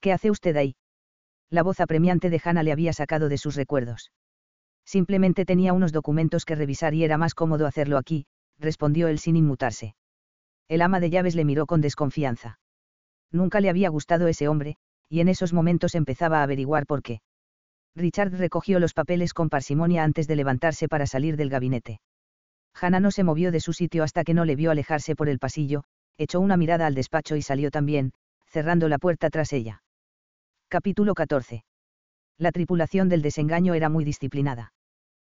¿Qué hace usted ahí? La voz apremiante de Hannah le había sacado de sus recuerdos. Simplemente tenía unos documentos que revisar y era más cómodo hacerlo aquí, respondió él sin inmutarse. El ama de llaves le miró con desconfianza. Nunca le había gustado ese hombre, y en esos momentos empezaba a averiguar por qué. Richard recogió los papeles con parsimonia antes de levantarse para salir del gabinete. Hannah no se movió de su sitio hasta que no le vio alejarse por el pasillo, echó una mirada al despacho y salió también, cerrando la puerta tras ella. Capítulo 14. La tripulación del desengaño era muy disciplinada.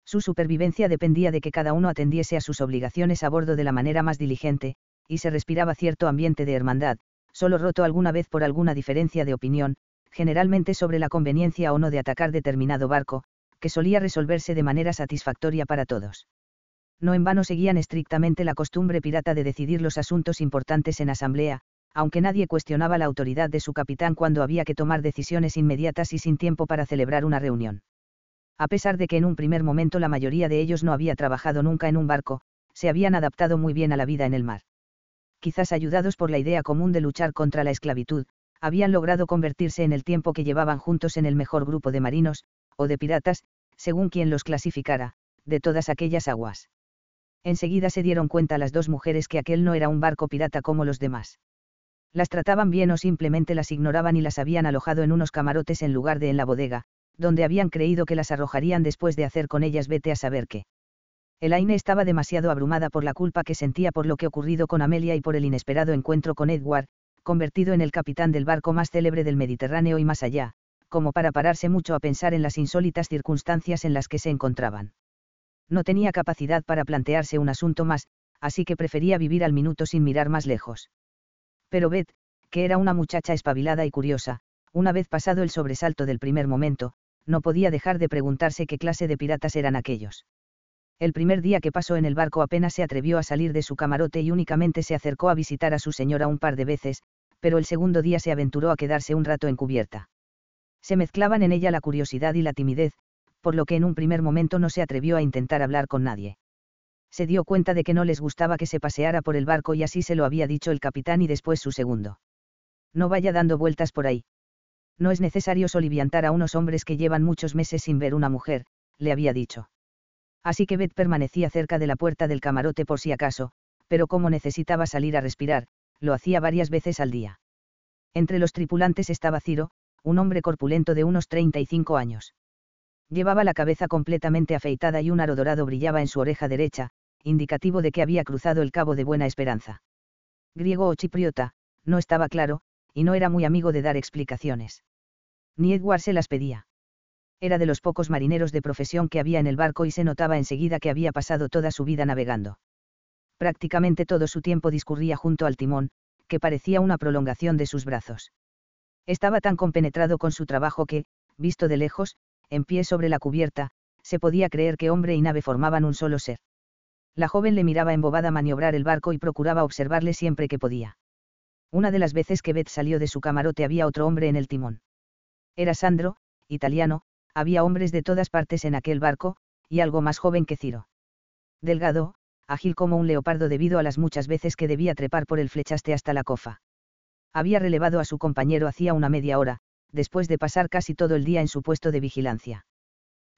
Su supervivencia dependía de que cada uno atendiese a sus obligaciones a bordo de la manera más diligente, y se respiraba cierto ambiente de hermandad, solo roto alguna vez por alguna diferencia de opinión, generalmente sobre la conveniencia o no de atacar determinado barco, que solía resolverse de manera satisfactoria para todos. No en vano seguían estrictamente la costumbre pirata de decidir los asuntos importantes en asamblea, aunque nadie cuestionaba la autoridad de su capitán cuando había que tomar decisiones inmediatas y sin tiempo para celebrar una reunión. A pesar de que en un primer momento la mayoría de ellos no había trabajado nunca en un barco, se habían adaptado muy bien a la vida en el mar. Quizás ayudados por la idea común de luchar contra la esclavitud, habían logrado convertirse en el tiempo que llevaban juntos en el mejor grupo de marinos, o de piratas, según quien los clasificara, de todas aquellas aguas. Enseguida se dieron cuenta las dos mujeres que aquel no era un barco pirata como los demás las trataban bien o simplemente las ignoraban y las habían alojado en unos camarotes en lugar de en la bodega, donde habían creído que las arrojarían después de hacer con ellas vete a saber qué. Elaine estaba demasiado abrumada por la culpa que sentía por lo que ocurrido con Amelia y por el inesperado encuentro con Edward, convertido en el capitán del barco más célebre del Mediterráneo y más allá, como para pararse mucho a pensar en las insólitas circunstancias en las que se encontraban. No tenía capacidad para plantearse un asunto más, así que prefería vivir al minuto sin mirar más lejos. Pero Beth, que era una muchacha espabilada y curiosa, una vez pasado el sobresalto del primer momento, no podía dejar de preguntarse qué clase de piratas eran aquellos. El primer día que pasó en el barco apenas se atrevió a salir de su camarote y únicamente se acercó a visitar a su señora un par de veces, pero el segundo día se aventuró a quedarse un rato en cubierta. Se mezclaban en ella la curiosidad y la timidez, por lo que en un primer momento no se atrevió a intentar hablar con nadie se dio cuenta de que no les gustaba que se paseara por el barco y así se lo había dicho el capitán y después su segundo. No vaya dando vueltas por ahí. No es necesario soliviantar a unos hombres que llevan muchos meses sin ver una mujer, le había dicho. Así que Beth permanecía cerca de la puerta del camarote por si acaso, pero como necesitaba salir a respirar, lo hacía varias veces al día. Entre los tripulantes estaba Ciro, un hombre corpulento de unos 35 años. Llevaba la cabeza completamente afeitada y un aro dorado brillaba en su oreja derecha, indicativo de que había cruzado el Cabo de Buena Esperanza. Griego o chipriota, no estaba claro, y no era muy amigo de dar explicaciones. Ni Edward se las pedía. Era de los pocos marineros de profesión que había en el barco y se notaba enseguida que había pasado toda su vida navegando. Prácticamente todo su tiempo discurría junto al timón, que parecía una prolongación de sus brazos. Estaba tan compenetrado con su trabajo que, visto de lejos, en pie sobre la cubierta, se podía creer que hombre y nave formaban un solo ser. La joven le miraba embobada maniobrar el barco y procuraba observarle siempre que podía. Una de las veces que Beth salió de su camarote había otro hombre en el timón. Era Sandro, italiano, Había hombres de todas partes en aquel barco, y algo más joven que Ciro. Delgado, ágil como un leopardo debido a las muchas veces que debía trepar por el flechaste hasta la cofa. Había relevado a su compañero hacía una media hora, después de pasar casi todo el día en su puesto de vigilancia.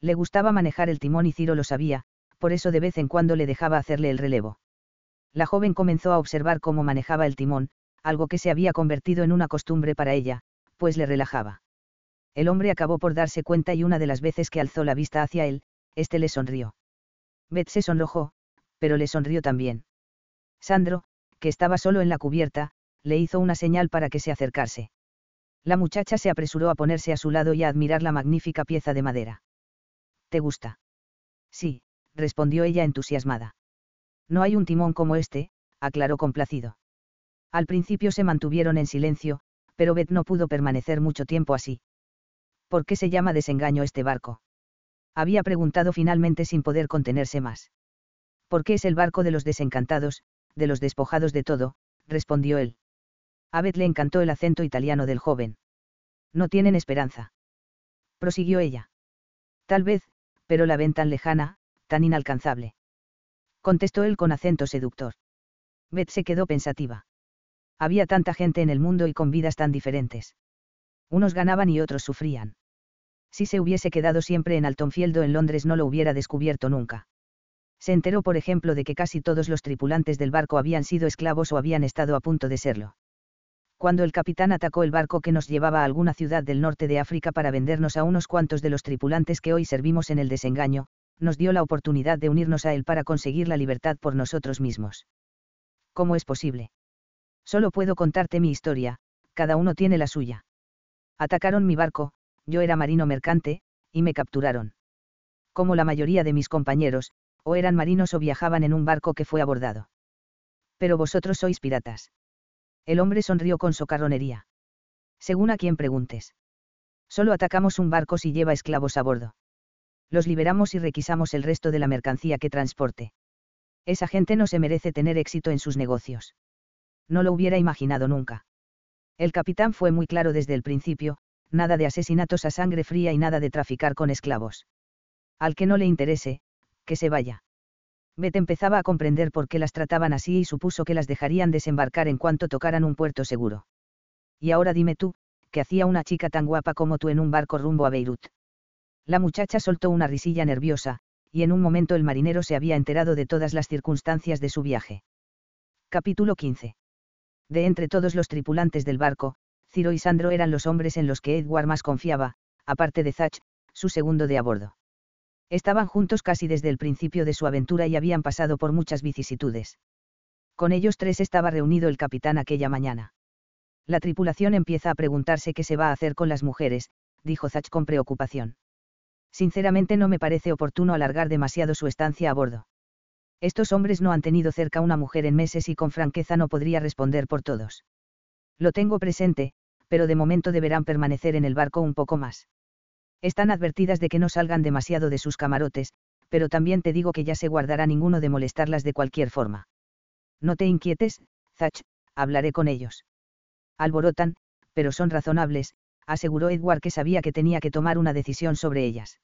Le gustaba manejar el timón y Ciro lo sabía, por eso de vez en cuando le dejaba hacerle el relevo. La joven comenzó a observar cómo manejaba el timón, algo que se había convertido en una costumbre para ella, pues le relajaba. El hombre acabó por darse cuenta y una de las veces que alzó la vista hacia él, éste le sonrió. Beth se sonrojó, pero le sonrió también. Sandro, que estaba solo en la cubierta, le hizo una señal para que se acercase. La muchacha se apresuró a ponerse a su lado y a admirar la magnífica pieza de madera. ¿Te gusta? Sí, respondió ella entusiasmada. No hay un timón como este, aclaró complacido. Al principio se mantuvieron en silencio, pero Beth no pudo permanecer mucho tiempo así. ¿Por qué se llama desengaño este barco? Había preguntado finalmente sin poder contenerse más. ¿Por qué es el barco de los desencantados, de los despojados de todo? respondió él. A Beth le encantó el acento italiano del joven. No tienen esperanza. Prosiguió ella. Tal vez, pero la ven tan lejana, tan inalcanzable. Contestó él con acento seductor. Beth se quedó pensativa. Había tanta gente en el mundo y con vidas tan diferentes. Unos ganaban y otros sufrían. Si se hubiese quedado siempre en Altonfield o en Londres no lo hubiera descubierto nunca. Se enteró, por ejemplo, de que casi todos los tripulantes del barco habían sido esclavos o habían estado a punto de serlo cuando el capitán atacó el barco que nos llevaba a alguna ciudad del norte de África para vendernos a unos cuantos de los tripulantes que hoy servimos en el desengaño, nos dio la oportunidad de unirnos a él para conseguir la libertad por nosotros mismos. ¿Cómo es posible? Solo puedo contarte mi historia, cada uno tiene la suya. Atacaron mi barco, yo era marino mercante, y me capturaron. Como la mayoría de mis compañeros, o eran marinos o viajaban en un barco que fue abordado. Pero vosotros sois piratas. El hombre sonrió con socarronería. Según a quien preguntes. Solo atacamos un barco si lleva esclavos a bordo. Los liberamos y requisamos el resto de la mercancía que transporte. Esa gente no se merece tener éxito en sus negocios. No lo hubiera imaginado nunca. El capitán fue muy claro desde el principio, nada de asesinatos a sangre fría y nada de traficar con esclavos. Al que no le interese, que se vaya. Beth empezaba a comprender por qué las trataban así y supuso que las dejarían desembarcar en cuanto tocaran un puerto seguro. Y ahora dime tú, ¿qué hacía una chica tan guapa como tú en un barco rumbo a Beirut? La muchacha soltó una risilla nerviosa, y en un momento el marinero se había enterado de todas las circunstancias de su viaje. Capítulo 15. De entre todos los tripulantes del barco, Ciro y Sandro eran los hombres en los que Edward más confiaba, aparte de Zach, su segundo de a bordo. Estaban juntos casi desde el principio de su aventura y habían pasado por muchas vicisitudes. Con ellos tres estaba reunido el capitán aquella mañana. La tripulación empieza a preguntarse qué se va a hacer con las mujeres, dijo Zach con preocupación. Sinceramente no me parece oportuno alargar demasiado su estancia a bordo. Estos hombres no han tenido cerca una mujer en meses y con franqueza no podría responder por todos. Lo tengo presente, pero de momento deberán permanecer en el barco un poco más. Están advertidas de que no salgan demasiado de sus camarotes, pero también te digo que ya se guardará ninguno de molestarlas de cualquier forma. No te inquietes, Zach, hablaré con ellos. Alborotan, pero son razonables, aseguró Edward que sabía que tenía que tomar una decisión sobre ellas.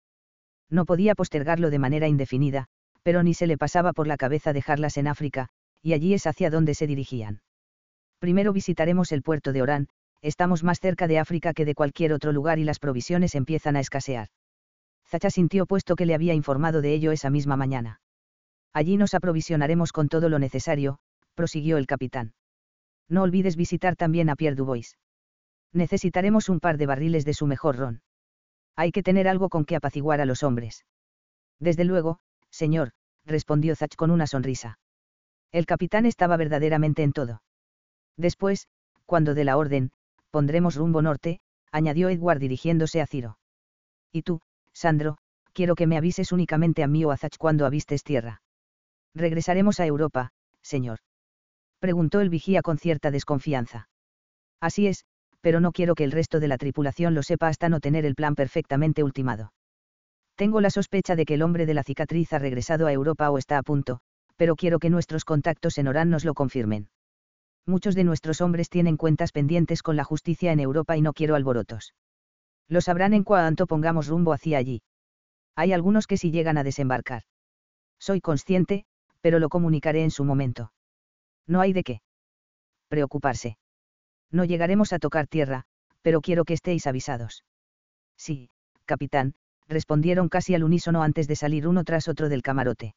No podía postergarlo de manera indefinida, pero ni se le pasaba por la cabeza dejarlas en África, y allí es hacia donde se dirigían. Primero visitaremos el puerto de Orán, estamos más cerca de África que de cualquier otro lugar y las provisiones empiezan a escasear. Zacha sintió puesto que le había informado de ello esa misma mañana. Allí nos aprovisionaremos con todo lo necesario, prosiguió el capitán. No olvides visitar también a Pierre Dubois. Necesitaremos un par de barriles de su mejor ron. Hay que tener algo con que apaciguar a los hombres. Desde luego, señor, respondió Zach con una sonrisa. El capitán estaba verdaderamente en todo. Después, cuando de la orden, pondremos rumbo norte, añadió Edward dirigiéndose a Ciro. Y tú, Sandro, quiero que me avises únicamente a mí o a Zach cuando avistes tierra. Regresaremos a Europa, señor. Preguntó el vigía con cierta desconfianza. Así es, pero no quiero que el resto de la tripulación lo sepa hasta no tener el plan perfectamente ultimado. Tengo la sospecha de que el hombre de la cicatriz ha regresado a Europa o está a punto, pero quiero que nuestros contactos en Orán nos lo confirmen muchos de nuestros hombres tienen cuentas pendientes con la justicia en Europa y no quiero alborotos. Lo sabrán en cuanto pongamos rumbo hacia allí. Hay algunos que sí llegan a desembarcar. Soy consciente, pero lo comunicaré en su momento. No hay de qué. Preocuparse. No llegaremos a tocar tierra, pero quiero que estéis avisados. Sí, capitán, respondieron casi al unísono antes de salir uno tras otro del camarote.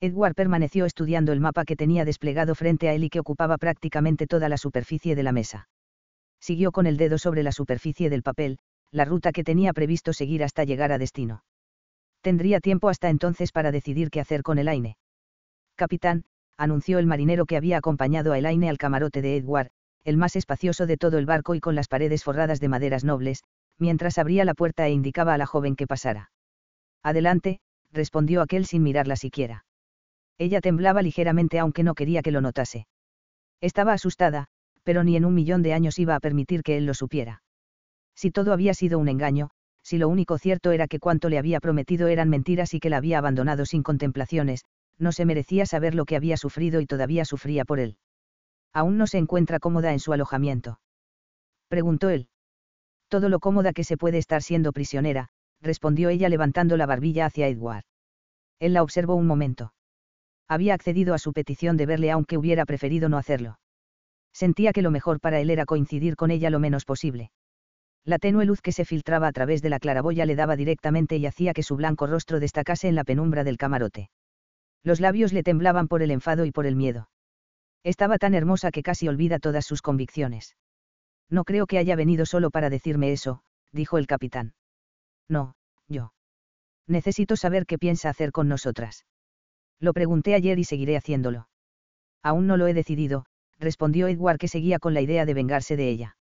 Edward permaneció estudiando el mapa que tenía desplegado frente a él y que ocupaba prácticamente toda la superficie de la mesa. Siguió con el dedo sobre la superficie del papel, la ruta que tenía previsto seguir hasta llegar a destino. Tendría tiempo hasta entonces para decidir qué hacer con el Aine. Capitán, anunció el marinero que había acompañado a Elaine al camarote de Edward, el más espacioso de todo el barco y con las paredes forradas de maderas nobles, mientras abría la puerta e indicaba a la joven que pasara. Adelante, respondió aquel sin mirarla siquiera. Ella temblaba ligeramente aunque no quería que lo notase. Estaba asustada, pero ni en un millón de años iba a permitir que él lo supiera. Si todo había sido un engaño, si lo único cierto era que cuanto le había prometido eran mentiras y que la había abandonado sin contemplaciones, no se merecía saber lo que había sufrido y todavía sufría por él. Aún no se encuentra cómoda en su alojamiento. Preguntó él. Todo lo cómoda que se puede estar siendo prisionera, respondió ella levantando la barbilla hacia Edward. Él la observó un momento había accedido a su petición de verle aunque hubiera preferido no hacerlo. Sentía que lo mejor para él era coincidir con ella lo menos posible. La tenue luz que se filtraba a través de la claraboya le daba directamente y hacía que su blanco rostro destacase en la penumbra del camarote. Los labios le temblaban por el enfado y por el miedo. Estaba tan hermosa que casi olvida todas sus convicciones. No creo que haya venido solo para decirme eso, dijo el capitán. No, yo. Necesito saber qué piensa hacer con nosotras. Lo pregunté ayer y seguiré haciéndolo. Aún no lo he decidido, respondió Edward que seguía con la idea de vengarse de ella.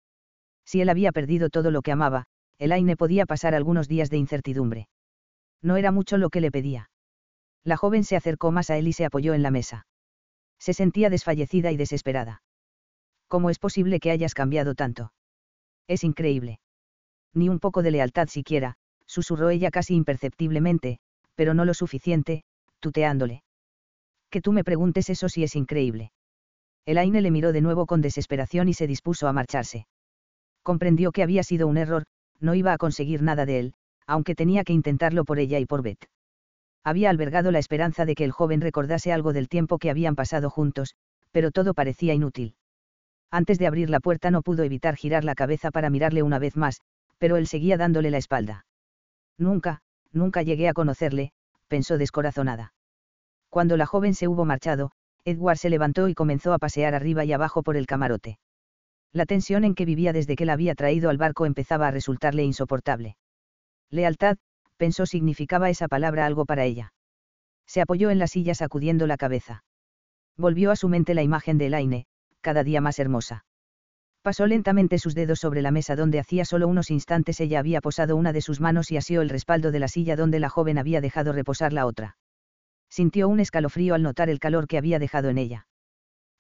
Si él había perdido todo lo que amaba, Elaine podía pasar algunos días de incertidumbre. No era mucho lo que le pedía. La joven se acercó más a él y se apoyó en la mesa. Se sentía desfallecida y desesperada. ¿Cómo es posible que hayas cambiado tanto? Es increíble. Ni un poco de lealtad siquiera, susurró ella casi imperceptiblemente, pero no lo suficiente, tuteándole. Que tú me preguntes eso sí es increíble. Elaine le miró de nuevo con desesperación y se dispuso a marcharse. Comprendió que había sido un error, no iba a conseguir nada de él, aunque tenía que intentarlo por ella y por Beth. Había albergado la esperanza de que el joven recordase algo del tiempo que habían pasado juntos, pero todo parecía inútil. Antes de abrir la puerta no pudo evitar girar la cabeza para mirarle una vez más, pero él seguía dándole la espalda. Nunca, nunca llegué a conocerle, pensó descorazonada. Cuando la joven se hubo marchado, Edward se levantó y comenzó a pasear arriba y abajo por el camarote. La tensión en que vivía desde que la había traído al barco empezaba a resultarle insoportable. Lealtad, pensó significaba esa palabra algo para ella. Se apoyó en la silla sacudiendo la cabeza. Volvió a su mente la imagen de Elaine, cada día más hermosa. Pasó lentamente sus dedos sobre la mesa donde hacía solo unos instantes ella había posado una de sus manos y asió el respaldo de la silla donde la joven había dejado reposar la otra sintió un escalofrío al notar el calor que había dejado en ella.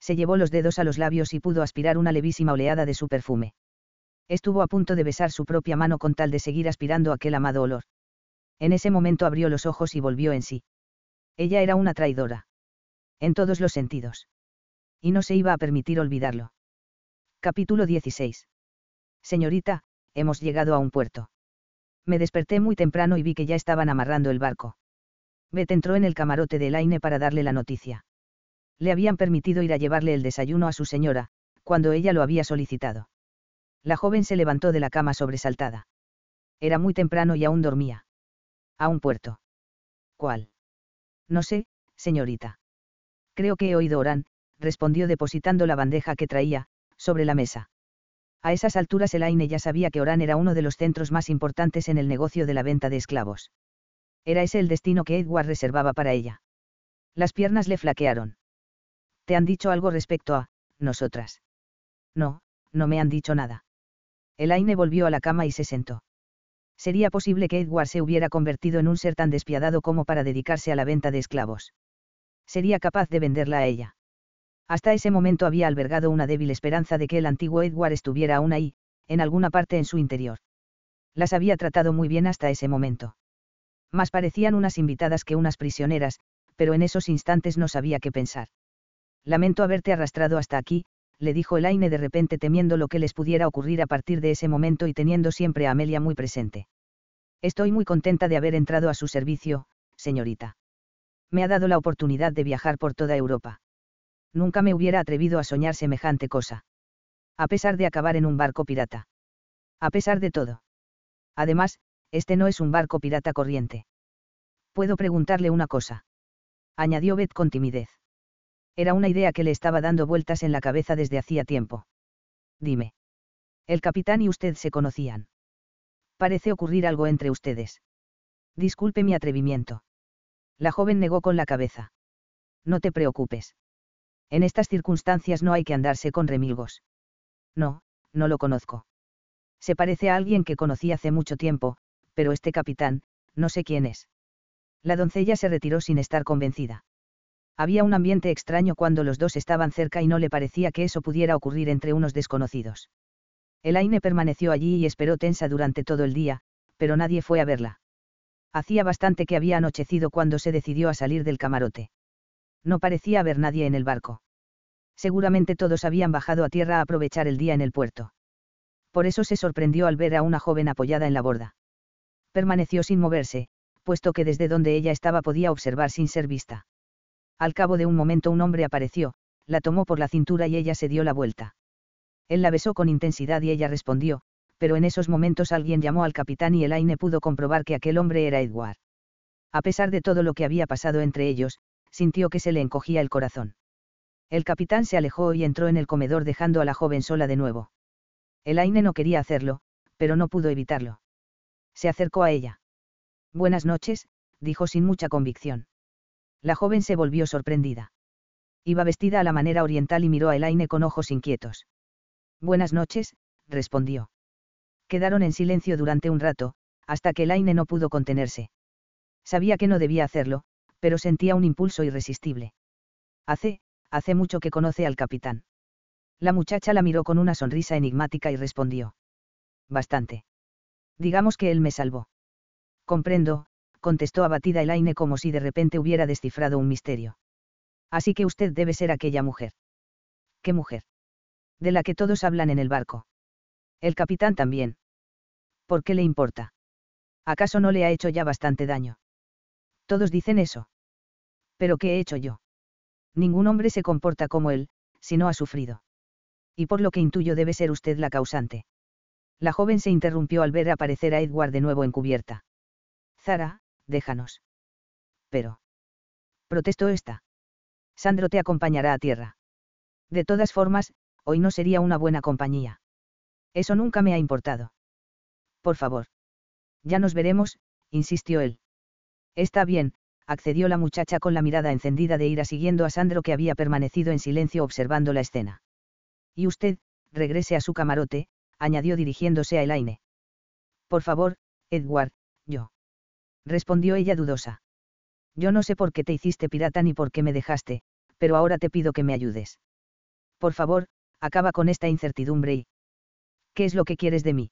Se llevó los dedos a los labios y pudo aspirar una levísima oleada de su perfume. Estuvo a punto de besar su propia mano con tal de seguir aspirando aquel amado olor. En ese momento abrió los ojos y volvió en sí. Ella era una traidora. En todos los sentidos. Y no se iba a permitir olvidarlo. Capítulo 16. Señorita, hemos llegado a un puerto. Me desperté muy temprano y vi que ya estaban amarrando el barco. Beth entró en el camarote de Elaine para darle la noticia. Le habían permitido ir a llevarle el desayuno a su señora, cuando ella lo había solicitado. La joven se levantó de la cama sobresaltada. Era muy temprano y aún dormía. A un puerto. ¿Cuál? No sé, señorita. Creo que he oído Orán, respondió depositando la bandeja que traía, sobre la mesa. A esas alturas Elaine ya sabía que Orán era uno de los centros más importantes en el negocio de la venta de esclavos. Era ese el destino que Edward reservaba para ella. Las piernas le flaquearon. ¿Te han dicho algo respecto a, nosotras? No, no me han dicho nada. Elaine volvió a la cama y se sentó. Sería posible que Edward se hubiera convertido en un ser tan despiadado como para dedicarse a la venta de esclavos. Sería capaz de venderla a ella. Hasta ese momento había albergado una débil esperanza de que el antiguo Edward estuviera aún ahí, en alguna parte en su interior. Las había tratado muy bien hasta ese momento. Más parecían unas invitadas que unas prisioneras, pero en esos instantes no sabía qué pensar. Lamento haberte arrastrado hasta aquí, le dijo Elaine de repente temiendo lo que les pudiera ocurrir a partir de ese momento y teniendo siempre a Amelia muy presente. Estoy muy contenta de haber entrado a su servicio, señorita. Me ha dado la oportunidad de viajar por toda Europa. Nunca me hubiera atrevido a soñar semejante cosa. A pesar de acabar en un barco pirata. A pesar de todo. Además, este no es un barco pirata corriente. Puedo preguntarle una cosa. Añadió Beth con timidez. Era una idea que le estaba dando vueltas en la cabeza desde hacía tiempo. Dime. El capitán y usted se conocían. Parece ocurrir algo entre ustedes. Disculpe mi atrevimiento. La joven negó con la cabeza. No te preocupes. En estas circunstancias no hay que andarse con remilgos. No, no lo conozco. Se parece a alguien que conocí hace mucho tiempo, pero este capitán, no sé quién es. La doncella se retiró sin estar convencida. Había un ambiente extraño cuando los dos estaban cerca y no le parecía que eso pudiera ocurrir entre unos desconocidos. Elaine permaneció allí y esperó tensa durante todo el día, pero nadie fue a verla. Hacía bastante que había anochecido cuando se decidió a salir del camarote. No parecía haber nadie en el barco. Seguramente todos habían bajado a tierra a aprovechar el día en el puerto. Por eso se sorprendió al ver a una joven apoyada en la borda. Permaneció sin moverse, puesto que desde donde ella estaba podía observar sin ser vista. Al cabo de un momento un hombre apareció, la tomó por la cintura y ella se dio la vuelta. Él la besó con intensidad y ella respondió, pero en esos momentos alguien llamó al capitán y Elaine pudo comprobar que aquel hombre era Edward. A pesar de todo lo que había pasado entre ellos, sintió que se le encogía el corazón. El capitán se alejó y entró en el comedor dejando a la joven sola de nuevo. Elaine no quería hacerlo, pero no pudo evitarlo. Se acercó a ella. Buenas noches, dijo sin mucha convicción. La joven se volvió sorprendida. Iba vestida a la manera oriental y miró a Elaine con ojos inquietos. Buenas noches, respondió. Quedaron en silencio durante un rato, hasta que Elaine no pudo contenerse. Sabía que no debía hacerlo, pero sentía un impulso irresistible. Hace, hace mucho que conoce al capitán. La muchacha la miró con una sonrisa enigmática y respondió. Bastante. Digamos que él me salvó. Comprendo, contestó abatida Elaine como si de repente hubiera descifrado un misterio. Así que usted debe ser aquella mujer. ¿Qué mujer? De la que todos hablan en el barco. El capitán también. ¿Por qué le importa? ¿Acaso no le ha hecho ya bastante daño? Todos dicen eso. ¿Pero qué he hecho yo? Ningún hombre se comporta como él, si no ha sufrido. Y por lo que intuyo debe ser usted la causante. La joven se interrumpió al ver aparecer a Edward de nuevo en cubierta. Zara, déjanos. Pero. Protestó esta. Sandro te acompañará a tierra. De todas formas, hoy no sería una buena compañía. Eso nunca me ha importado. Por favor. Ya nos veremos, insistió él. Está bien, accedió la muchacha con la mirada encendida de ira siguiendo a Sandro que había permanecido en silencio observando la escena. Y usted, regrese a su camarote, añadió dirigiéndose a Elaine. Por favor, Edward, respondió ella dudosa. Yo no sé por qué te hiciste pirata ni por qué me dejaste, pero ahora te pido que me ayudes. Por favor, acaba con esta incertidumbre y... ¿Qué es lo que quieres de mí?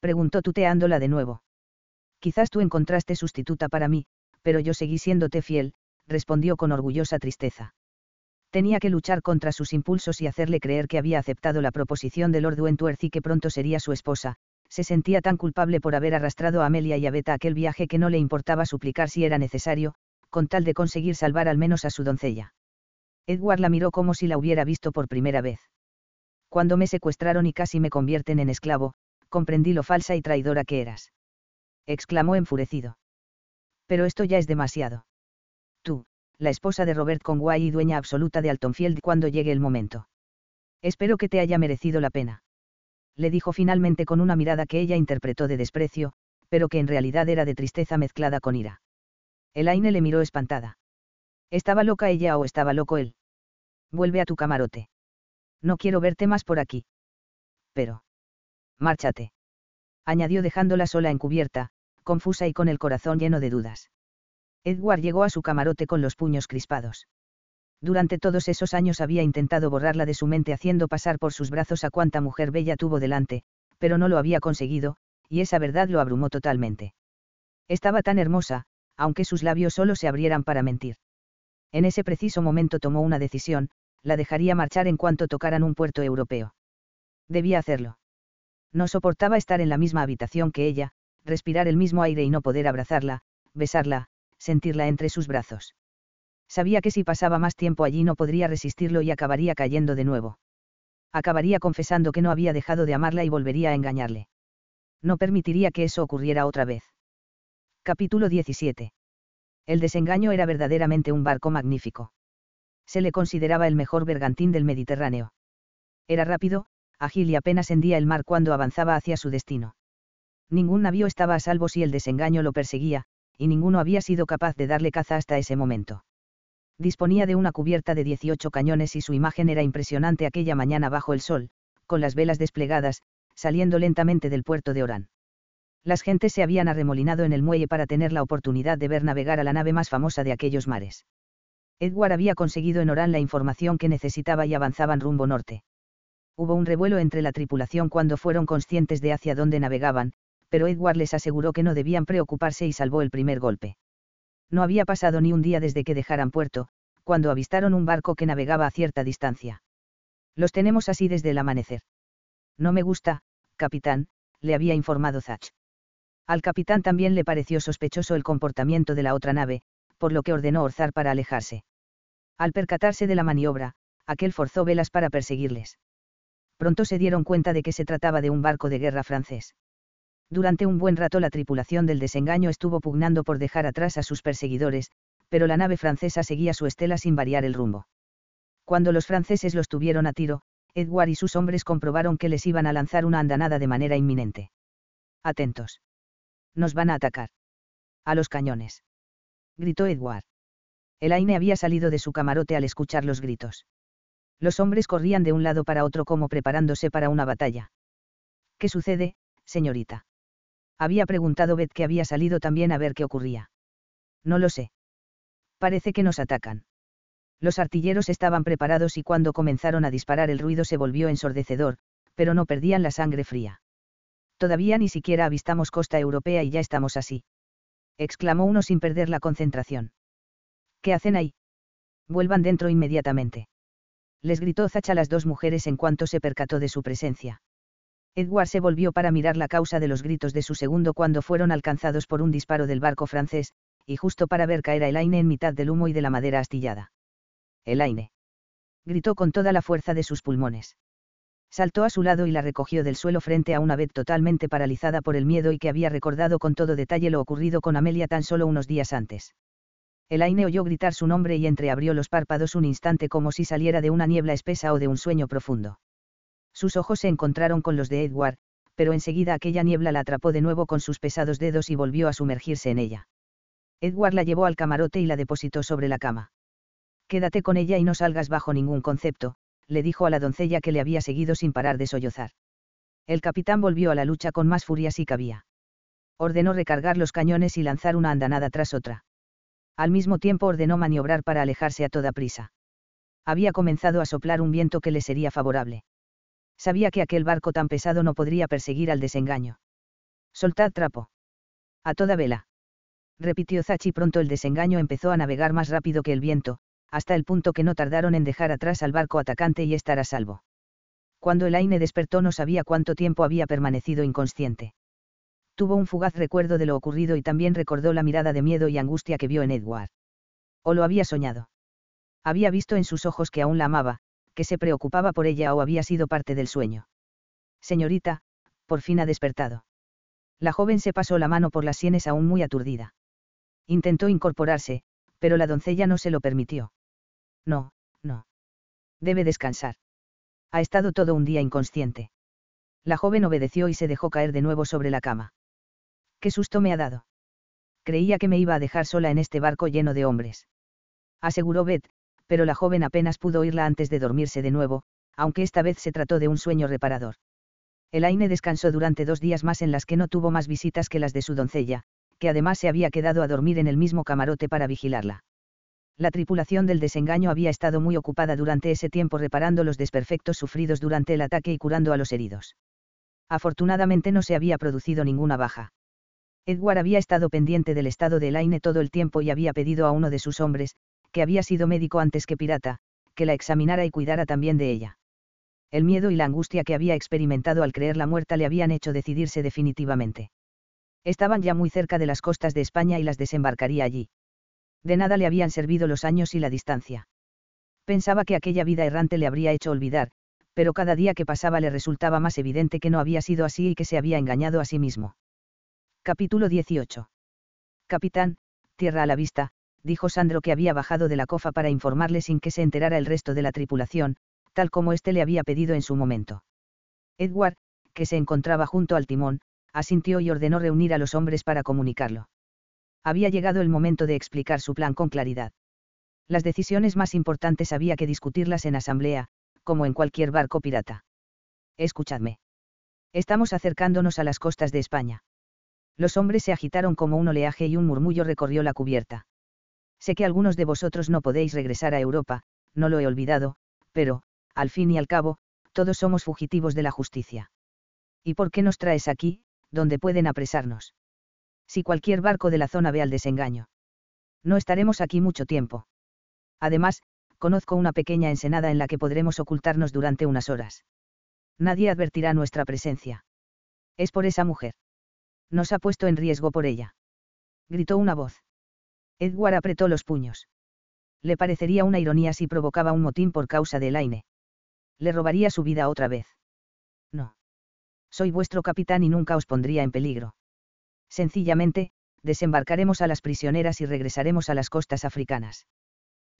preguntó tuteándola de nuevo. Quizás tú encontraste sustituta para mí, pero yo seguí siéndote fiel, respondió con orgullosa tristeza. Tenía que luchar contra sus impulsos y hacerle creer que había aceptado la proposición de Lord Wentworth y que pronto sería su esposa, se sentía tan culpable por haber arrastrado a Amelia y a Beta aquel viaje que no le importaba suplicar si era necesario, con tal de conseguir salvar al menos a su doncella. Edward la miró como si la hubiera visto por primera vez. Cuando me secuestraron y casi me convierten en esclavo, comprendí lo falsa y traidora que eras. exclamó enfurecido. Pero esto ya es demasiado. Tú, la esposa de Robert Conway y dueña absoluta de Altonfield cuando llegue el momento. Espero que te haya merecido la pena le dijo finalmente con una mirada que ella interpretó de desprecio, pero que en realidad era de tristeza mezclada con ira. Elaine le miró espantada. ¿Estaba loca ella o estaba loco él? Vuelve a tu camarote. No quiero verte más por aquí. Pero. Márchate. Añadió dejándola sola en cubierta, confusa y con el corazón lleno de dudas. Edward llegó a su camarote con los puños crispados durante todos esos años había intentado borrarla de su mente haciendo pasar por sus brazos a cuanta mujer bella tuvo delante, pero no lo había conseguido, y esa verdad lo abrumó totalmente. Estaba tan hermosa, aunque sus labios solo se abrieran para mentir. En ese preciso momento tomó una decisión, la dejaría marchar en cuanto tocaran un puerto europeo. Debía hacerlo. No soportaba estar en la misma habitación que ella, respirar el mismo aire y no poder abrazarla, besarla, sentirla entre sus brazos. Sabía que si pasaba más tiempo allí no podría resistirlo y acabaría cayendo de nuevo. Acabaría confesando que no había dejado de amarla y volvería a engañarle. No permitiría que eso ocurriera otra vez. Capítulo 17. El desengaño era verdaderamente un barco magnífico. Se le consideraba el mejor bergantín del Mediterráneo. Era rápido, ágil y apenas hendía el mar cuando avanzaba hacia su destino. Ningún navío estaba a salvo si el desengaño lo perseguía, y ninguno había sido capaz de darle caza hasta ese momento. Disponía de una cubierta de 18 cañones y su imagen era impresionante aquella mañana bajo el sol, con las velas desplegadas, saliendo lentamente del puerto de Orán. Las gentes se habían arremolinado en el muelle para tener la oportunidad de ver navegar a la nave más famosa de aquellos mares. Edward había conseguido en Orán la información que necesitaba y avanzaban rumbo norte. Hubo un revuelo entre la tripulación cuando fueron conscientes de hacia dónde navegaban, pero Edward les aseguró que no debían preocuparse y salvó el primer golpe. No había pasado ni un día desde que dejaran puerto, cuando avistaron un barco que navegaba a cierta distancia. Los tenemos así desde el amanecer. No me gusta, capitán, le había informado Zach. Al capitán también le pareció sospechoso el comportamiento de la otra nave, por lo que ordenó orzar para alejarse. Al percatarse de la maniobra, aquel forzó velas para perseguirles. Pronto se dieron cuenta de que se trataba de un barco de guerra francés. Durante un buen rato la tripulación del desengaño estuvo pugnando por dejar atrás a sus perseguidores, pero la nave francesa seguía su estela sin variar el rumbo. Cuando los franceses los tuvieron a tiro, Edward y sus hombres comprobaron que les iban a lanzar una andanada de manera inminente. Atentos. Nos van a atacar. A los cañones. Gritó Edward. El Aine había salido de su camarote al escuchar los gritos. Los hombres corrían de un lado para otro como preparándose para una batalla. ¿Qué sucede, señorita? Había preguntado Beth que había salido también a ver qué ocurría. No lo sé. Parece que nos atacan. Los artilleros estaban preparados y cuando comenzaron a disparar el ruido se volvió ensordecedor, pero no perdían la sangre fría. Todavía ni siquiera avistamos costa europea y ya estamos así. exclamó uno sin perder la concentración. ¿Qué hacen ahí? Vuelvan dentro inmediatamente. Les gritó Zacha a las dos mujeres en cuanto se percató de su presencia. Edward se volvió para mirar la causa de los gritos de su segundo cuando fueron alcanzados por un disparo del barco francés, y justo para ver caer a Elaine en mitad del humo y de la madera astillada. Elaine. Gritó con toda la fuerza de sus pulmones. Saltó a su lado y la recogió del suelo frente a una vez totalmente paralizada por el miedo y que había recordado con todo detalle lo ocurrido con Amelia tan solo unos días antes. Elaine oyó gritar su nombre y entreabrió los párpados un instante como si saliera de una niebla espesa o de un sueño profundo. Sus ojos se encontraron con los de Edward, pero enseguida aquella niebla la atrapó de nuevo con sus pesados dedos y volvió a sumergirse en ella. Edward la llevó al camarote y la depositó sobre la cama. Quédate con ella y no salgas bajo ningún concepto, le dijo a la doncella que le había seguido sin parar de sollozar. El capitán volvió a la lucha con más furia si cabía. Ordenó recargar los cañones y lanzar una andanada tras otra. Al mismo tiempo ordenó maniobrar para alejarse a toda prisa. Había comenzado a soplar un viento que le sería favorable. Sabía que aquel barco tan pesado no podría perseguir al desengaño. Soltad trapo. A toda vela repitió Zachi pronto el desengaño empezó a navegar más rápido que el viento, hasta el punto que no tardaron en dejar atrás al barco atacante y estar a salvo. Cuando el Aine despertó no sabía cuánto tiempo había permanecido inconsciente. Tuvo un fugaz recuerdo de lo ocurrido y también recordó la mirada de miedo y angustia que vio en Edward. O lo había soñado. Había visto en sus ojos que aún la amaba, que se preocupaba por ella o había sido parte del sueño. Señorita, por fin ha despertado. La joven se pasó la mano por las sienes aún muy aturdida. Intentó incorporarse, pero la doncella no se lo permitió. No, no. Debe descansar. Ha estado todo un día inconsciente. La joven obedeció y se dejó caer de nuevo sobre la cama. ¿Qué susto me ha dado? Creía que me iba a dejar sola en este barco lleno de hombres. Aseguró Beth, pero la joven apenas pudo oírla antes de dormirse de nuevo, aunque esta vez se trató de un sueño reparador. El Aine descansó durante dos días más en las que no tuvo más visitas que las de su doncella, que además se había quedado a dormir en el mismo camarote para vigilarla. La tripulación del desengaño había estado muy ocupada durante ese tiempo reparando los desperfectos sufridos durante el ataque y curando a los heridos. Afortunadamente no se había producido ninguna baja. Edward había estado pendiente del estado de Elaine todo el tiempo y había pedido a uno de sus hombres, que había sido médico antes que pirata, que la examinara y cuidara también de ella. El miedo y la angustia que había experimentado al creerla muerta le habían hecho decidirse definitivamente. Estaban ya muy cerca de las costas de España y las desembarcaría allí. De nada le habían servido los años y la distancia. Pensaba que aquella vida errante le habría hecho olvidar, pero cada día que pasaba le resultaba más evidente que no había sido así y que se había engañado a sí mismo. Capítulo 18. Capitán, tierra a la vista, dijo Sandro que había bajado de la cofa para informarle sin que se enterara el resto de la tripulación, tal como éste le había pedido en su momento. Edward, que se encontraba junto al timón, asintió y ordenó reunir a los hombres para comunicarlo. Había llegado el momento de explicar su plan con claridad. Las decisiones más importantes había que discutirlas en asamblea, como en cualquier barco pirata. Escuchadme. Estamos acercándonos a las costas de España. Los hombres se agitaron como un oleaje y un murmullo recorrió la cubierta. Sé que algunos de vosotros no podéis regresar a Europa, no lo he olvidado, pero, al fin y al cabo, todos somos fugitivos de la justicia. ¿Y por qué nos traes aquí, donde pueden apresarnos? Si cualquier barco de la zona ve al desengaño. No estaremos aquí mucho tiempo. Además, conozco una pequeña ensenada en la que podremos ocultarnos durante unas horas. Nadie advertirá nuestra presencia. Es por esa mujer. Nos ha puesto en riesgo por ella. Gritó una voz. Edward apretó los puños. Le parecería una ironía si provocaba un motín por causa de Elaine. Le robaría su vida otra vez. No. Soy vuestro capitán y nunca os pondría en peligro. Sencillamente, desembarcaremos a las prisioneras y regresaremos a las costas africanas.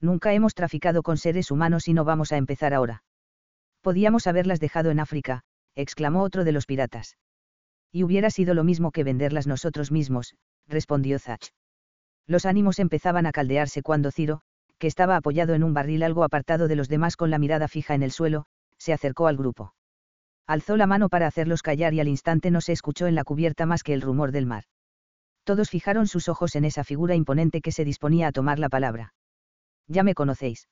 Nunca hemos traficado con seres humanos y no vamos a empezar ahora. Podíamos haberlas dejado en África, exclamó otro de los piratas. Y hubiera sido lo mismo que venderlas nosotros mismos, respondió Zach. Los ánimos empezaban a caldearse cuando Ciro, que estaba apoyado en un barril algo apartado de los demás con la mirada fija en el suelo, se acercó al grupo. Alzó la mano para hacerlos callar y al instante no se escuchó en la cubierta más que el rumor del mar. Todos fijaron sus ojos en esa figura imponente que se disponía a tomar la palabra. Ya me conocéis.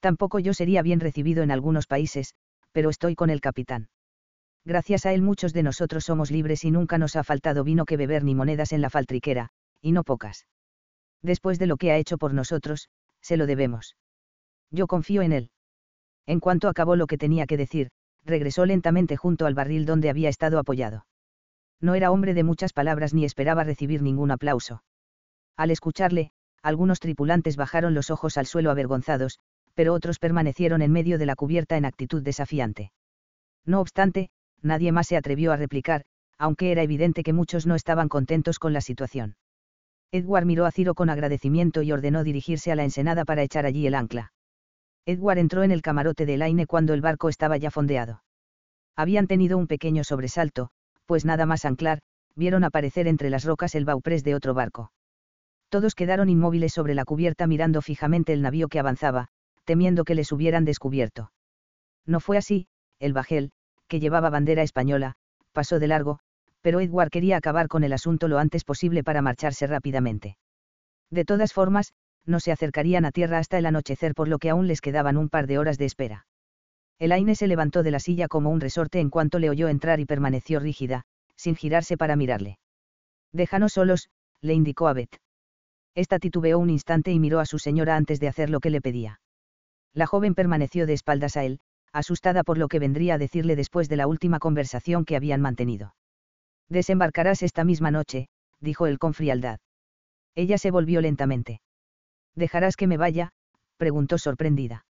Tampoco yo sería bien recibido en algunos países, pero estoy con el capitán. Gracias a él muchos de nosotros somos libres y nunca nos ha faltado vino que beber ni monedas en la faltriquera, y no pocas. Después de lo que ha hecho por nosotros, se lo debemos. Yo confío en él. En cuanto acabó lo que tenía que decir, regresó lentamente junto al barril donde había estado apoyado. No era hombre de muchas palabras ni esperaba recibir ningún aplauso. Al escucharle, algunos tripulantes bajaron los ojos al suelo avergonzados, pero otros permanecieron en medio de la cubierta en actitud desafiante. No obstante, nadie más se atrevió a replicar, aunque era evidente que muchos no estaban contentos con la situación. Edward miró a Ciro con agradecimiento y ordenó dirigirse a la ensenada para echar allí el ancla. Edward entró en el camarote de Elaine cuando el barco estaba ya fondeado. Habían tenido un pequeño sobresalto, pues nada más anclar, vieron aparecer entre las rocas el bauprés de otro barco. Todos quedaron inmóviles sobre la cubierta mirando fijamente el navío que avanzaba, temiendo que les hubieran descubierto. No fue así, el bajel, que llevaba bandera española, pasó de largo, pero Edward quería acabar con el asunto lo antes posible para marcharse rápidamente. De todas formas, no se acercarían a tierra hasta el anochecer por lo que aún les quedaban un par de horas de espera. Elaine se levantó de la silla como un resorte en cuanto le oyó entrar y permaneció rígida, sin girarse para mirarle. Déjanos solos, le indicó a Beth. Esta titubeó un instante y miró a su señora antes de hacer lo que le pedía. La joven permaneció de espaldas a él, asustada por lo que vendría a decirle después de la última conversación que habían mantenido. Desembarcarás esta misma noche, dijo él con frialdad. Ella se volvió lentamente. ¿Dejarás que me vaya? preguntó sorprendida.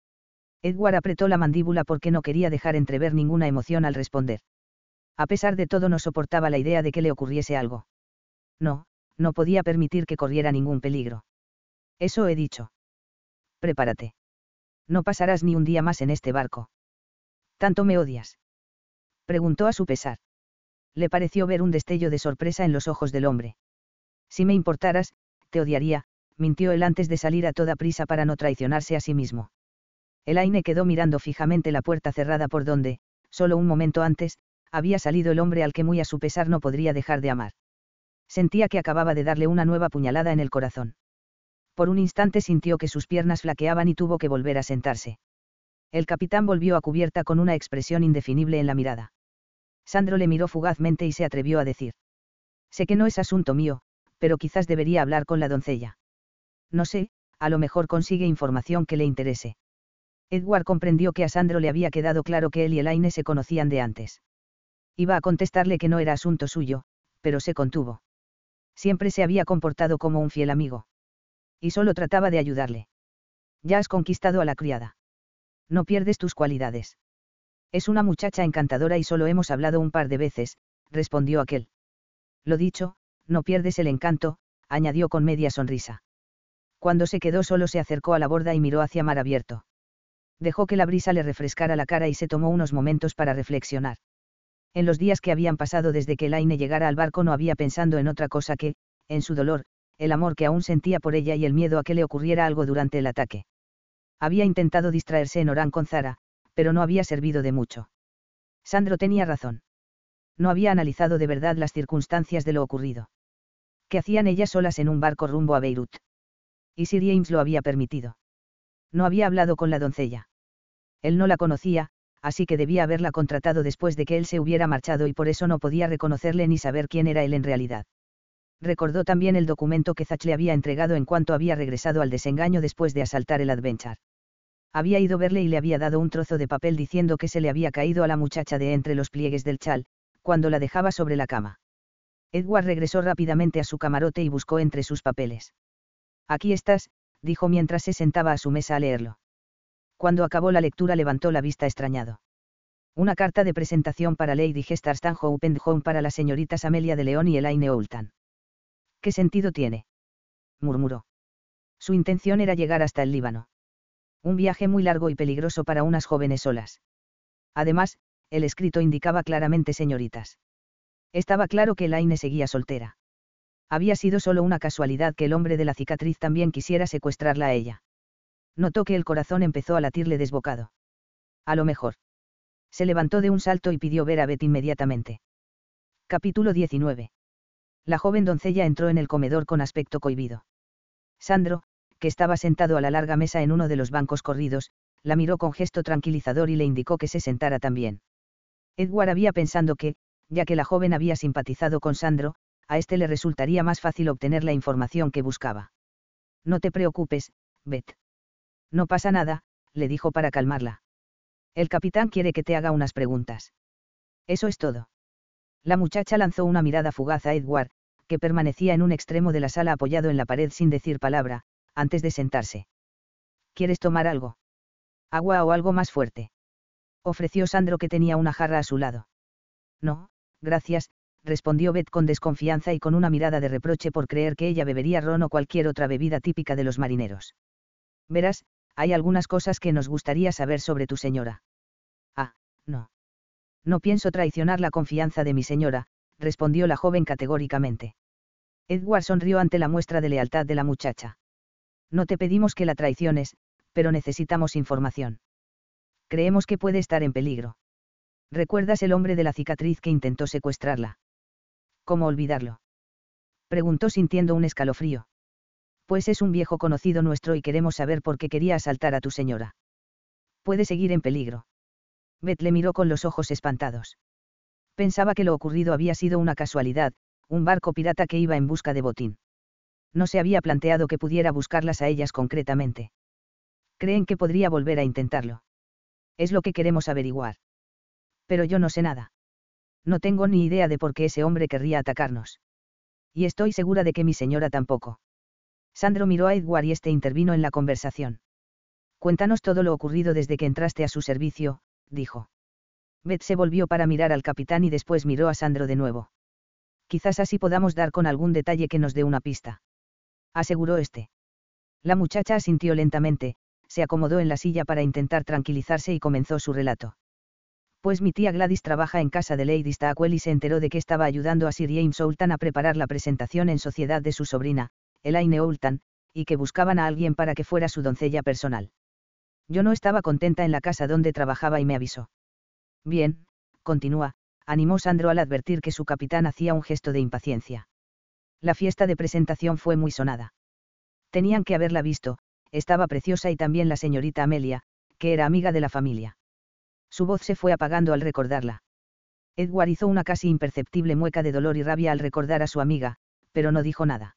Edward apretó la mandíbula porque no quería dejar entrever ninguna emoción al responder. A pesar de todo no soportaba la idea de que le ocurriese algo. No, no podía permitir que corriera ningún peligro. Eso he dicho. Prepárate. No pasarás ni un día más en este barco. ¿Tanto me odias? Preguntó a su pesar. Le pareció ver un destello de sorpresa en los ojos del hombre. Si me importaras, te odiaría, mintió él antes de salir a toda prisa para no traicionarse a sí mismo. Elaine quedó mirando fijamente la puerta cerrada por donde, solo un momento antes, había salido el hombre al que muy a su pesar no podría dejar de amar. Sentía que acababa de darle una nueva puñalada en el corazón. Por un instante sintió que sus piernas flaqueaban y tuvo que volver a sentarse. El capitán volvió a cubierta con una expresión indefinible en la mirada. Sandro le miró fugazmente y se atrevió a decir. Sé que no es asunto mío, pero quizás debería hablar con la doncella. No sé, a lo mejor consigue información que le interese. Edward comprendió que a Sandro le había quedado claro que él y Elaine se conocían de antes. Iba a contestarle que no era asunto suyo, pero se contuvo. Siempre se había comportado como un fiel amigo. Y solo trataba de ayudarle. Ya has conquistado a la criada. No pierdes tus cualidades. Es una muchacha encantadora y solo hemos hablado un par de veces, respondió aquel. Lo dicho, no pierdes el encanto, añadió con media sonrisa. Cuando se quedó solo se acercó a la borda y miró hacia mar abierto. Dejó que la brisa le refrescara la cara y se tomó unos momentos para reflexionar. En los días que habían pasado desde que Elaine llegara al barco no había pensando en otra cosa que, en su dolor, el amor que aún sentía por ella y el miedo a que le ocurriera algo durante el ataque. Había intentado distraerse en Orán con Zara, pero no había servido de mucho. Sandro tenía razón. No había analizado de verdad las circunstancias de lo ocurrido. ¿Qué hacían ellas solas en un barco rumbo a Beirut? Y Sir James lo había permitido. No había hablado con la doncella. Él no la conocía, así que debía haberla contratado después de que él se hubiera marchado y por eso no podía reconocerle ni saber quién era él en realidad. Recordó también el documento que Zach le había entregado en cuanto había regresado al desengaño después de asaltar el Adventure. Había ido verle y le había dado un trozo de papel diciendo que se le había caído a la muchacha de entre los pliegues del chal, cuando la dejaba sobre la cama. Edward regresó rápidamente a su camarote y buscó entre sus papeles. Aquí estás, dijo mientras se sentaba a su mesa a leerlo. Cuando acabó la lectura levantó la vista extrañado. Una carta de presentación para Lady Gestar Stanhope Home para las señoritas Amelia de León y Elaine Oultan. ¿Qué sentido tiene? murmuró. Su intención era llegar hasta el Líbano. Un viaje muy largo y peligroso para unas jóvenes solas. Además, el escrito indicaba claramente señoritas. Estaba claro que Elaine seguía soltera. Había sido solo una casualidad que el hombre de la cicatriz también quisiera secuestrarla a ella notó que el corazón empezó a latirle desbocado. A lo mejor. Se levantó de un salto y pidió ver a Beth inmediatamente. Capítulo 19. La joven doncella entró en el comedor con aspecto cohibido. Sandro, que estaba sentado a la larga mesa en uno de los bancos corridos, la miró con gesto tranquilizador y le indicó que se sentara también. Edward había pensado que, ya que la joven había simpatizado con Sandro, a este le resultaría más fácil obtener la información que buscaba. No te preocupes, Beth. No pasa nada, le dijo para calmarla. El capitán quiere que te haga unas preguntas. Eso es todo. La muchacha lanzó una mirada fugaz a Edward, que permanecía en un extremo de la sala apoyado en la pared sin decir palabra, antes de sentarse. ¿Quieres tomar algo? Agua o algo más fuerte. Ofreció Sandro que tenía una jarra a su lado. No, gracias, respondió Beth con desconfianza y con una mirada de reproche por creer que ella bebería ron o cualquier otra bebida típica de los marineros. Verás, hay algunas cosas que nos gustaría saber sobre tu señora. Ah, no. No pienso traicionar la confianza de mi señora, respondió la joven categóricamente. Edward sonrió ante la muestra de lealtad de la muchacha. No te pedimos que la traiciones, pero necesitamos información. Creemos que puede estar en peligro. ¿Recuerdas el hombre de la cicatriz que intentó secuestrarla? ¿Cómo olvidarlo? Preguntó sintiendo un escalofrío pues es un viejo conocido nuestro y queremos saber por qué quería asaltar a tu señora. Puede seguir en peligro. Beth le miró con los ojos espantados. Pensaba que lo ocurrido había sido una casualidad, un barco pirata que iba en busca de botín. No se había planteado que pudiera buscarlas a ellas concretamente. Creen que podría volver a intentarlo. Es lo que queremos averiguar. Pero yo no sé nada. No tengo ni idea de por qué ese hombre querría atacarnos. Y estoy segura de que mi señora tampoco. Sandro miró a Edward y este intervino en la conversación. Cuéntanos todo lo ocurrido desde que entraste a su servicio, dijo. Beth se volvió para mirar al capitán y después miró a Sandro de nuevo. Quizás así podamos dar con algún detalle que nos dé una pista. Aseguró este. La muchacha asintió lentamente, se acomodó en la silla para intentar tranquilizarse y comenzó su relato. Pues mi tía Gladys trabaja en casa de Lady Stackwell y se enteró de que estaba ayudando a Sir James Sultan a preparar la presentación en sociedad de su sobrina, Elaine Oultan, y que buscaban a alguien para que fuera su doncella personal. Yo no estaba contenta en la casa donde trabajaba y me avisó. Bien, continúa, animó Sandro al advertir que su capitán hacía un gesto de impaciencia. La fiesta de presentación fue muy sonada. Tenían que haberla visto, estaba preciosa y también la señorita Amelia, que era amiga de la familia. Su voz se fue apagando al recordarla. Edward hizo una casi imperceptible mueca de dolor y rabia al recordar a su amiga, pero no dijo nada.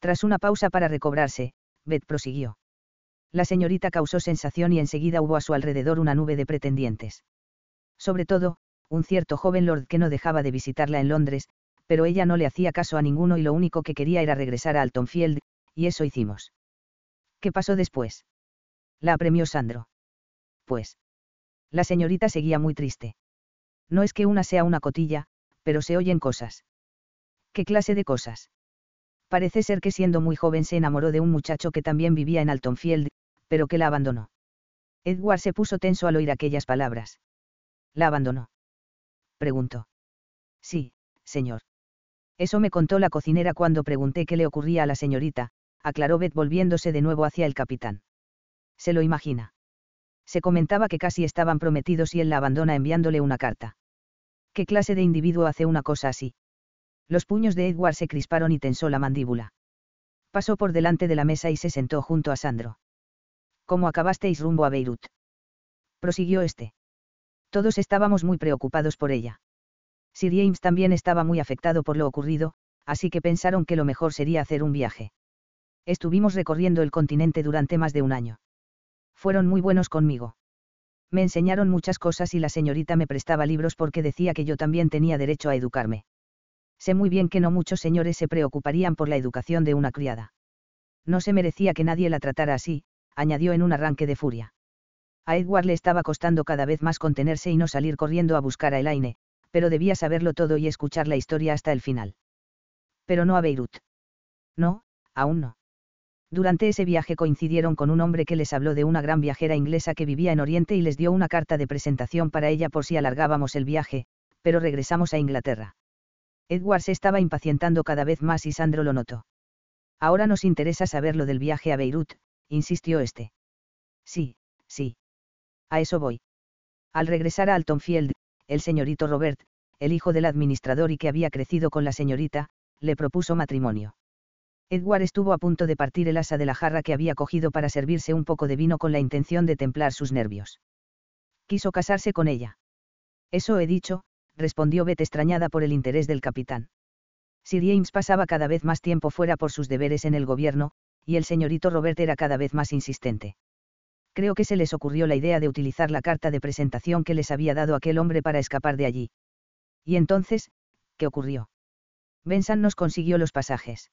Tras una pausa para recobrarse, Beth prosiguió. La señorita causó sensación y enseguida hubo a su alrededor una nube de pretendientes. Sobre todo, un cierto joven lord que no dejaba de visitarla en Londres, pero ella no le hacía caso a ninguno y lo único que quería era regresar a Altonfield, y eso hicimos. ¿Qué pasó después? La apremió Sandro. Pues. La señorita seguía muy triste. No es que una sea una cotilla, pero se oyen cosas. ¿Qué clase de cosas? Parece ser que siendo muy joven se enamoró de un muchacho que también vivía en Altonfield, pero que la abandonó. Edward se puso tenso al oír aquellas palabras. ¿La abandonó? Preguntó. Sí, señor. Eso me contó la cocinera cuando pregunté qué le ocurría a la señorita, aclaró Beth volviéndose de nuevo hacia el capitán. Se lo imagina. Se comentaba que casi estaban prometidos y él la abandona enviándole una carta. ¿Qué clase de individuo hace una cosa así? Los puños de Edward se crisparon y tensó la mandíbula. Pasó por delante de la mesa y se sentó junto a Sandro. ¿Cómo acabasteis rumbo a Beirut? Prosiguió este. Todos estábamos muy preocupados por ella. Sir James también estaba muy afectado por lo ocurrido, así que pensaron que lo mejor sería hacer un viaje. Estuvimos recorriendo el continente durante más de un año. Fueron muy buenos conmigo. Me enseñaron muchas cosas y la señorita me prestaba libros porque decía que yo también tenía derecho a educarme. Sé muy bien que no muchos señores se preocuparían por la educación de una criada. No se merecía que nadie la tratara así, añadió en un arranque de furia. A Edward le estaba costando cada vez más contenerse y no salir corriendo a buscar a Elaine, pero debía saberlo todo y escuchar la historia hasta el final. Pero no a Beirut. No, aún no. Durante ese viaje coincidieron con un hombre que les habló de una gran viajera inglesa que vivía en Oriente y les dio una carta de presentación para ella por si alargábamos el viaje, pero regresamos a Inglaterra. Edward se estaba impacientando cada vez más y Sandro lo notó. Ahora nos interesa saber lo del viaje a Beirut, insistió este. Sí, sí. A eso voy. Al regresar a Altonfield, el señorito Robert, el hijo del administrador y que había crecido con la señorita, le propuso matrimonio. Edward estuvo a punto de partir el asa de la jarra que había cogido para servirse un poco de vino con la intención de templar sus nervios. Quiso casarse con ella. Eso he dicho, respondió Beth extrañada por el interés del capitán. Sir James pasaba cada vez más tiempo fuera por sus deberes en el gobierno, y el señorito Robert era cada vez más insistente. Creo que se les ocurrió la idea de utilizar la carta de presentación que les había dado aquel hombre para escapar de allí. Y entonces, ¿qué ocurrió? Benson nos consiguió los pasajes.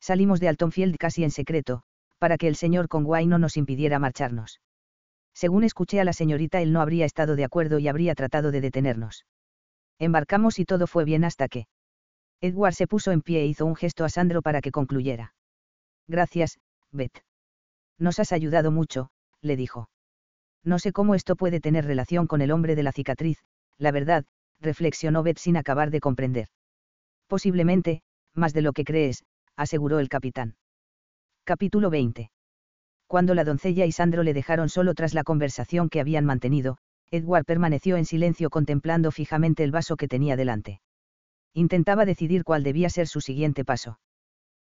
Salimos de Altonfield casi en secreto, para que el señor Conway no nos impidiera marcharnos. Según escuché a la señorita, él no habría estado de acuerdo y habría tratado de detenernos. Embarcamos y todo fue bien hasta que. Edward se puso en pie e hizo un gesto a Sandro para que concluyera. Gracias, Beth. Nos has ayudado mucho, le dijo. No sé cómo esto puede tener relación con el hombre de la cicatriz, la verdad, reflexionó Beth sin acabar de comprender. Posiblemente, más de lo que crees, aseguró el capitán. Capítulo 20. Cuando la doncella y Sandro le dejaron solo tras la conversación que habían mantenido, Edward permaneció en silencio contemplando fijamente el vaso que tenía delante. Intentaba decidir cuál debía ser su siguiente paso.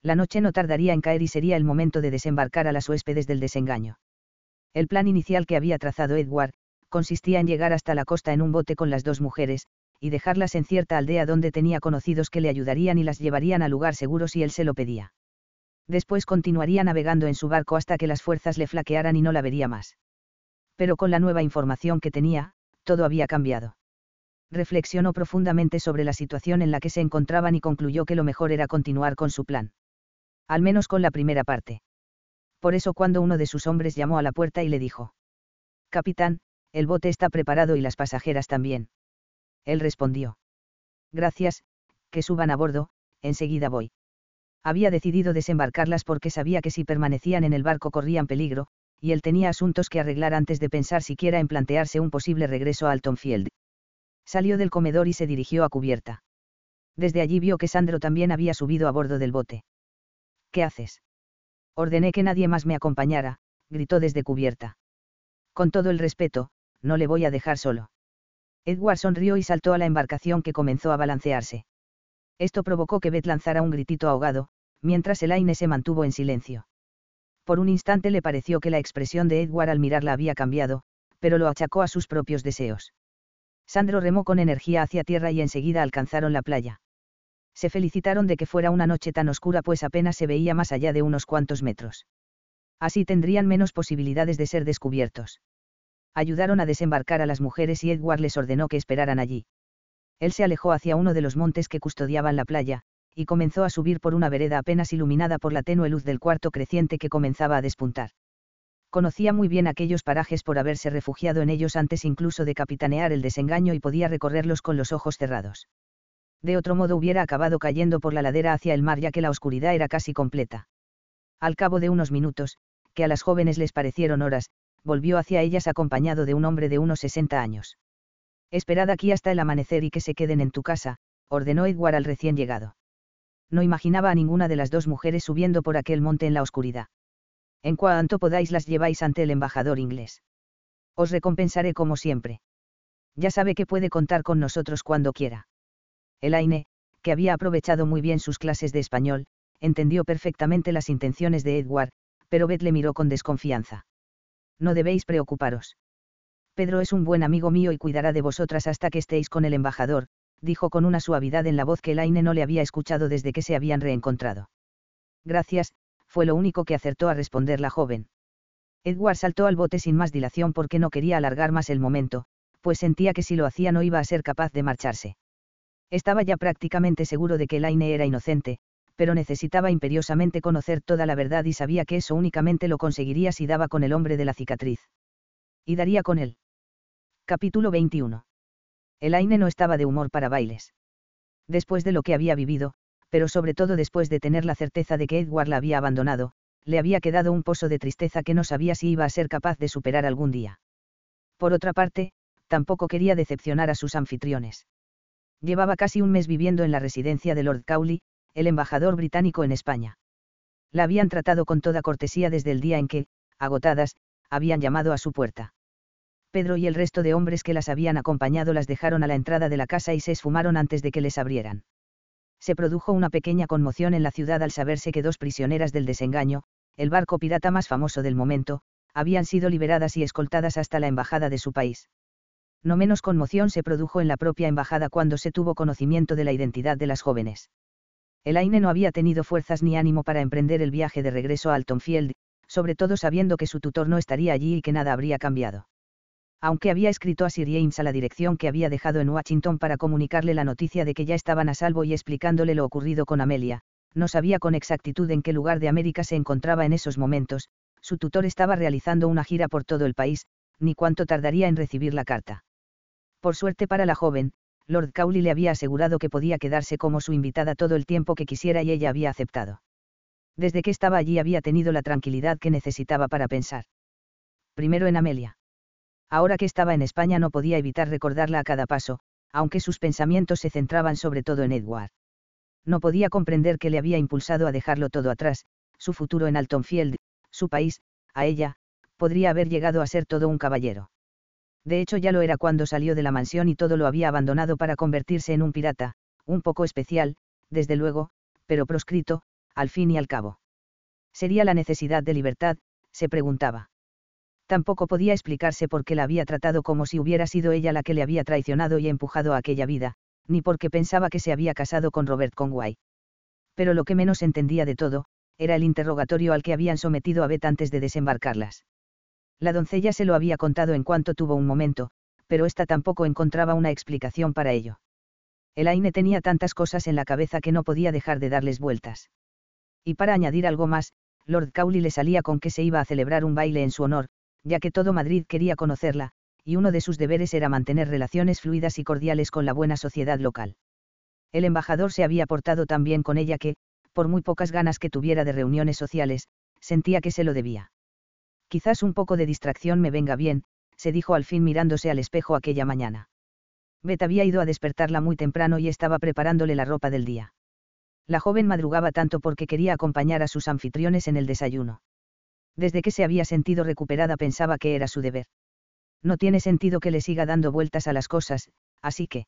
La noche no tardaría en caer y sería el momento de desembarcar a las huéspedes del desengaño. El plan inicial que había trazado Edward, consistía en llegar hasta la costa en un bote con las dos mujeres, y dejarlas en cierta aldea donde tenía conocidos que le ayudarían y las llevarían a lugar seguro si él se lo pedía. Después continuaría navegando en su barco hasta que las fuerzas le flaquearan y no la vería más. Pero con la nueva información que tenía, todo había cambiado. Reflexionó profundamente sobre la situación en la que se encontraban y concluyó que lo mejor era continuar con su plan. Al menos con la primera parte. Por eso cuando uno de sus hombres llamó a la puerta y le dijo, Capitán, el bote está preparado y las pasajeras también. Él respondió. Gracias, que suban a bordo, enseguida voy. Había decidido desembarcarlas porque sabía que si permanecían en el barco corrían peligro, y él tenía asuntos que arreglar antes de pensar siquiera en plantearse un posible regreso a Altonfield. Salió del comedor y se dirigió a cubierta. Desde allí vio que Sandro también había subido a bordo del bote. ¿Qué haces? Ordené que nadie más me acompañara, gritó desde cubierta. Con todo el respeto, no le voy a dejar solo. Edward sonrió y saltó a la embarcación que comenzó a balancearse. Esto provocó que Beth lanzara un gritito ahogado, mientras Elaine se mantuvo en silencio. Por un instante le pareció que la expresión de Edward al mirarla había cambiado, pero lo achacó a sus propios deseos. Sandro remó con energía hacia tierra y enseguida alcanzaron la playa. Se felicitaron de que fuera una noche tan oscura pues apenas se veía más allá de unos cuantos metros. Así tendrían menos posibilidades de ser descubiertos. Ayudaron a desembarcar a las mujeres y Edward les ordenó que esperaran allí. Él se alejó hacia uno de los montes que custodiaban la playa, y comenzó a subir por una vereda apenas iluminada por la tenue luz del cuarto creciente que comenzaba a despuntar. Conocía muy bien aquellos parajes por haberse refugiado en ellos antes incluso de capitanear el desengaño y podía recorrerlos con los ojos cerrados. De otro modo hubiera acabado cayendo por la ladera hacia el mar ya que la oscuridad era casi completa. Al cabo de unos minutos, que a las jóvenes les parecieron horas, volvió hacia ellas acompañado de un hombre de unos 60 años. Esperad aquí hasta el amanecer y que se queden en tu casa, ordenó Edward al recién llegado. No imaginaba a ninguna de las dos mujeres subiendo por aquel monte en la oscuridad. En cuanto podáis las lleváis ante el embajador inglés. Os recompensaré como siempre. Ya sabe que puede contar con nosotros cuando quiera. Elaine, que había aprovechado muy bien sus clases de español, entendió perfectamente las intenciones de Edward, pero Beth le miró con desconfianza. No debéis preocuparos. Pedro es un buen amigo mío y cuidará de vosotras hasta que estéis con el embajador, dijo con una suavidad en la voz que Elaine no le había escuchado desde que se habían reencontrado. Gracias, fue lo único que acertó a responder la joven. Edward saltó al bote sin más dilación porque no quería alargar más el momento, pues sentía que si lo hacía no iba a ser capaz de marcharse. Estaba ya prácticamente seguro de que Elaine era inocente, pero necesitaba imperiosamente conocer toda la verdad y sabía que eso únicamente lo conseguiría si daba con el hombre de la cicatriz. Y daría con él. Capítulo 21. Elaine no estaba de humor para bailes. Después de lo que había vivido, pero sobre todo después de tener la certeza de que Edward la había abandonado, le había quedado un pozo de tristeza que no sabía si iba a ser capaz de superar algún día. Por otra parte, tampoco quería decepcionar a sus anfitriones. Llevaba casi un mes viviendo en la residencia de Lord Cowley, el embajador británico en España. La habían tratado con toda cortesía desde el día en que, agotadas, habían llamado a su puerta. Pedro y el resto de hombres que las habían acompañado las dejaron a la entrada de la casa y se esfumaron antes de que les abrieran. Se produjo una pequeña conmoción en la ciudad al saberse que dos prisioneras del desengaño, el barco pirata más famoso del momento, habían sido liberadas y escoltadas hasta la embajada de su país. No menos conmoción se produjo en la propia embajada cuando se tuvo conocimiento de la identidad de las jóvenes. Elaine no había tenido fuerzas ni ánimo para emprender el viaje de regreso a Altonfield, sobre todo sabiendo que su tutor no estaría allí y que nada habría cambiado. Aunque había escrito a Sir James a la dirección que había dejado en Washington para comunicarle la noticia de que ya estaban a salvo y explicándole lo ocurrido con Amelia, no sabía con exactitud en qué lugar de América se encontraba en esos momentos, su tutor estaba realizando una gira por todo el país, ni cuánto tardaría en recibir la carta. Por suerte para la joven, Lord Cowley le había asegurado que podía quedarse como su invitada todo el tiempo que quisiera y ella había aceptado. Desde que estaba allí había tenido la tranquilidad que necesitaba para pensar. Primero en Amelia. Ahora que estaba en España no podía evitar recordarla a cada paso, aunque sus pensamientos se centraban sobre todo en Edward. No podía comprender qué le había impulsado a dejarlo todo atrás, su futuro en Altonfield, su país, a ella, podría haber llegado a ser todo un caballero de hecho ya lo era cuando salió de la mansión y todo lo había abandonado para convertirse en un pirata, un poco especial, desde luego, pero proscrito, al fin y al cabo. ¿Sería la necesidad de libertad? se preguntaba. Tampoco podía explicarse por qué la había tratado como si hubiera sido ella la que le había traicionado y empujado a aquella vida, ni porque pensaba que se había casado con Robert Conway. Pero lo que menos entendía de todo, era el interrogatorio al que habían sometido a Beth antes de desembarcarlas. La doncella se lo había contado en cuanto tuvo un momento, pero ésta tampoco encontraba una explicación para ello. Elaine tenía tantas cosas en la cabeza que no podía dejar de darles vueltas. Y para añadir algo más, Lord Cowley le salía con que se iba a celebrar un baile en su honor, ya que todo Madrid quería conocerla, y uno de sus deberes era mantener relaciones fluidas y cordiales con la buena sociedad local. El embajador se había portado tan bien con ella que, por muy pocas ganas que tuviera de reuniones sociales, sentía que se lo debía. Quizás un poco de distracción me venga bien, se dijo al fin mirándose al espejo aquella mañana. Beth había ido a despertarla muy temprano y estaba preparándole la ropa del día. La joven madrugaba tanto porque quería acompañar a sus anfitriones en el desayuno. Desde que se había sentido recuperada pensaba que era su deber. No tiene sentido que le siga dando vueltas a las cosas, así que...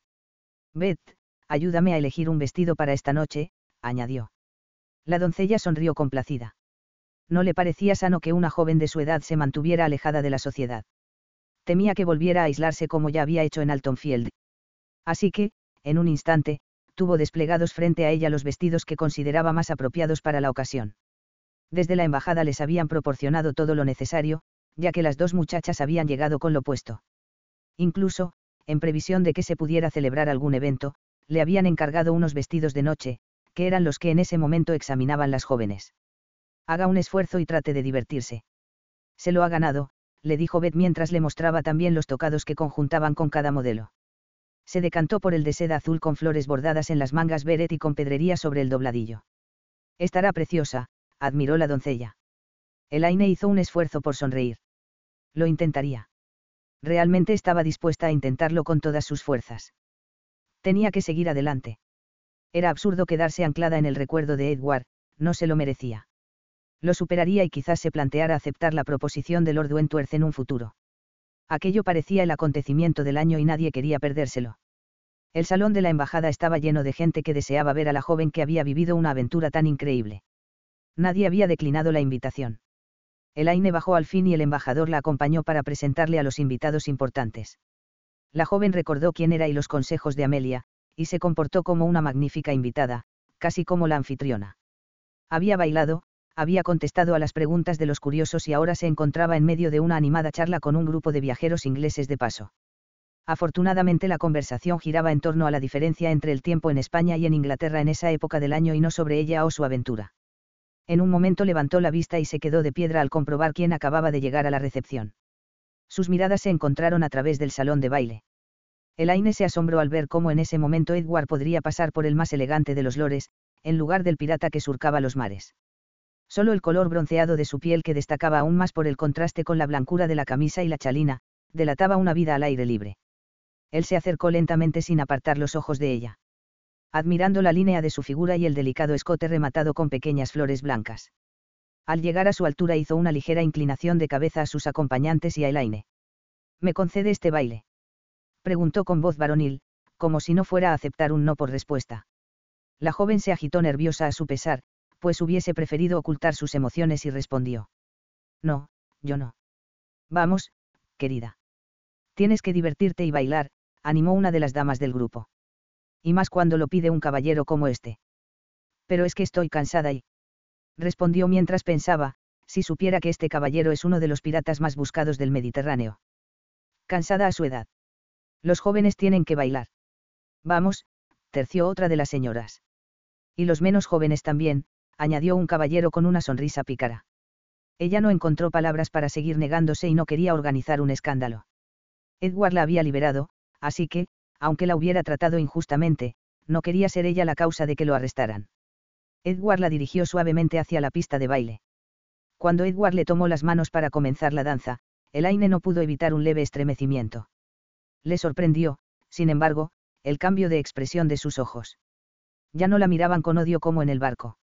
Beth, ayúdame a elegir un vestido para esta noche, añadió. La doncella sonrió complacida no le parecía sano que una joven de su edad se mantuviera alejada de la sociedad. Temía que volviera a aislarse como ya había hecho en Altonfield. Así que, en un instante, tuvo desplegados frente a ella los vestidos que consideraba más apropiados para la ocasión. Desde la embajada les habían proporcionado todo lo necesario, ya que las dos muchachas habían llegado con lo puesto. Incluso, en previsión de que se pudiera celebrar algún evento, le habían encargado unos vestidos de noche, que eran los que en ese momento examinaban las jóvenes. Haga un esfuerzo y trate de divertirse. Se lo ha ganado, le dijo Beth mientras le mostraba también los tocados que conjuntaban con cada modelo. Se decantó por el de seda azul con flores bordadas en las mangas beret y con pedrería sobre el dobladillo. Estará preciosa, admiró la doncella. Elaine hizo un esfuerzo por sonreír. Lo intentaría. Realmente estaba dispuesta a intentarlo con todas sus fuerzas. Tenía que seguir adelante. Era absurdo quedarse anclada en el recuerdo de Edward, no se lo merecía. Lo superaría y quizás se planteara aceptar la proposición de Lord Wentworth en un futuro. Aquello parecía el acontecimiento del año y nadie quería perdérselo. El salón de la embajada estaba lleno de gente que deseaba ver a la joven que había vivido una aventura tan increíble. Nadie había declinado la invitación. Elaine bajó al fin y el embajador la acompañó para presentarle a los invitados importantes. La joven recordó quién era y los consejos de Amelia, y se comportó como una magnífica invitada, casi como la anfitriona. Había bailado, había contestado a las preguntas de los curiosos y ahora se encontraba en medio de una animada charla con un grupo de viajeros ingleses de paso. Afortunadamente la conversación giraba en torno a la diferencia entre el tiempo en España y en Inglaterra en esa época del año y no sobre ella o su aventura. En un momento levantó la vista y se quedó de piedra al comprobar quién acababa de llegar a la recepción. Sus miradas se encontraron a través del salón de baile. Elaine se asombró al ver cómo en ese momento Edward podría pasar por el más elegante de los lores, en lugar del pirata que surcaba los mares. Solo el color bronceado de su piel que destacaba aún más por el contraste con la blancura de la camisa y la chalina, delataba una vida al aire libre. Él se acercó lentamente sin apartar los ojos de ella. Admirando la línea de su figura y el delicado escote rematado con pequeñas flores blancas. Al llegar a su altura hizo una ligera inclinación de cabeza a sus acompañantes y a Elaine. ¿Me concede este baile? preguntó con voz varonil, como si no fuera a aceptar un no por respuesta. La joven se agitó nerviosa a su pesar, pues hubiese preferido ocultar sus emociones y respondió. No, yo no. Vamos, querida. Tienes que divertirte y bailar, animó una de las damas del grupo. Y más cuando lo pide un caballero como este. Pero es que estoy cansada y... Respondió mientras pensaba, si supiera que este caballero es uno de los piratas más buscados del Mediterráneo. Cansada a su edad. Los jóvenes tienen que bailar. Vamos, terció otra de las señoras. Y los menos jóvenes también, añadió un caballero con una sonrisa pícara. Ella no encontró palabras para seguir negándose y no quería organizar un escándalo. Edward la había liberado, así que, aunque la hubiera tratado injustamente, no quería ser ella la causa de que lo arrestaran. Edward la dirigió suavemente hacia la pista de baile. Cuando Edward le tomó las manos para comenzar la danza, Elaine no pudo evitar un leve estremecimiento. Le sorprendió, sin embargo, el cambio de expresión de sus ojos. Ya no la miraban con odio como en el barco.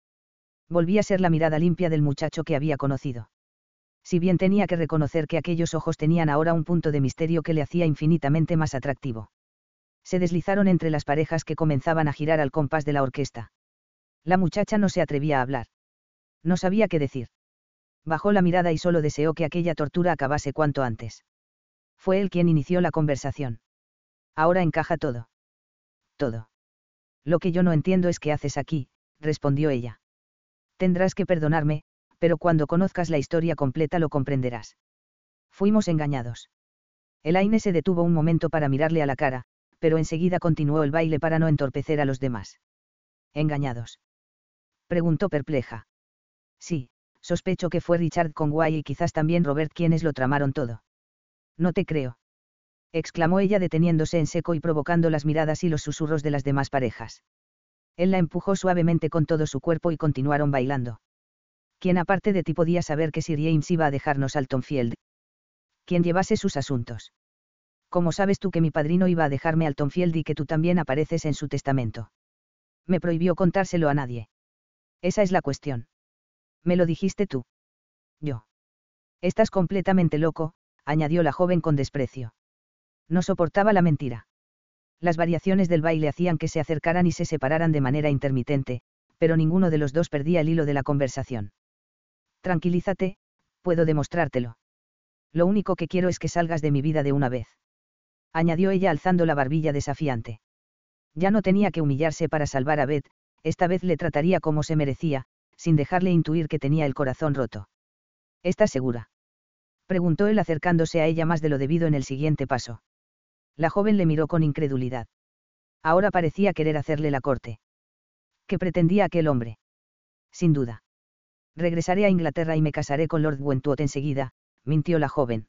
Volvía a ser la mirada limpia del muchacho que había conocido. Si bien tenía que reconocer que aquellos ojos tenían ahora un punto de misterio que le hacía infinitamente más atractivo. Se deslizaron entre las parejas que comenzaban a girar al compás de la orquesta. La muchacha no se atrevía a hablar. No sabía qué decir. Bajó la mirada y solo deseó que aquella tortura acabase cuanto antes. Fue él quien inició la conversación. Ahora encaja todo. Todo. Lo que yo no entiendo es qué haces aquí, respondió ella. Tendrás que perdonarme, pero cuando conozcas la historia completa lo comprenderás. Fuimos engañados. Elaine se detuvo un momento para mirarle a la cara, pero enseguida continuó el baile para no entorpecer a los demás. ¿Engañados? Preguntó perpleja. Sí, sospecho que fue Richard Conway y quizás también Robert quienes lo tramaron todo. No te creo. exclamó ella deteniéndose en seco y provocando las miradas y los susurros de las demás parejas. Él la empujó suavemente con todo su cuerpo y continuaron bailando. ¿Quién aparte de ti podía saber que Sir James iba a dejarnos Altonfield? ¿Quién llevase sus asuntos? ¿Cómo sabes tú que mi padrino iba a dejarme Altonfield y que tú también apareces en su testamento? Me prohibió contárselo a nadie. Esa es la cuestión. Me lo dijiste tú. Yo. Estás completamente loco, añadió la joven con desprecio. No soportaba la mentira. Las variaciones del baile hacían que se acercaran y se separaran de manera intermitente, pero ninguno de los dos perdía el hilo de la conversación. Tranquilízate, puedo demostrártelo. Lo único que quiero es que salgas de mi vida de una vez. Añadió ella alzando la barbilla desafiante. Ya no tenía que humillarse para salvar a Beth, esta vez le trataría como se merecía, sin dejarle intuir que tenía el corazón roto. ¿Estás segura? preguntó él acercándose a ella más de lo debido en el siguiente paso. La joven le miró con incredulidad. Ahora parecía querer hacerle la corte. ¿Qué pretendía aquel hombre? Sin duda. Regresaré a Inglaterra y me casaré con Lord Wentworth enseguida, mintió la joven.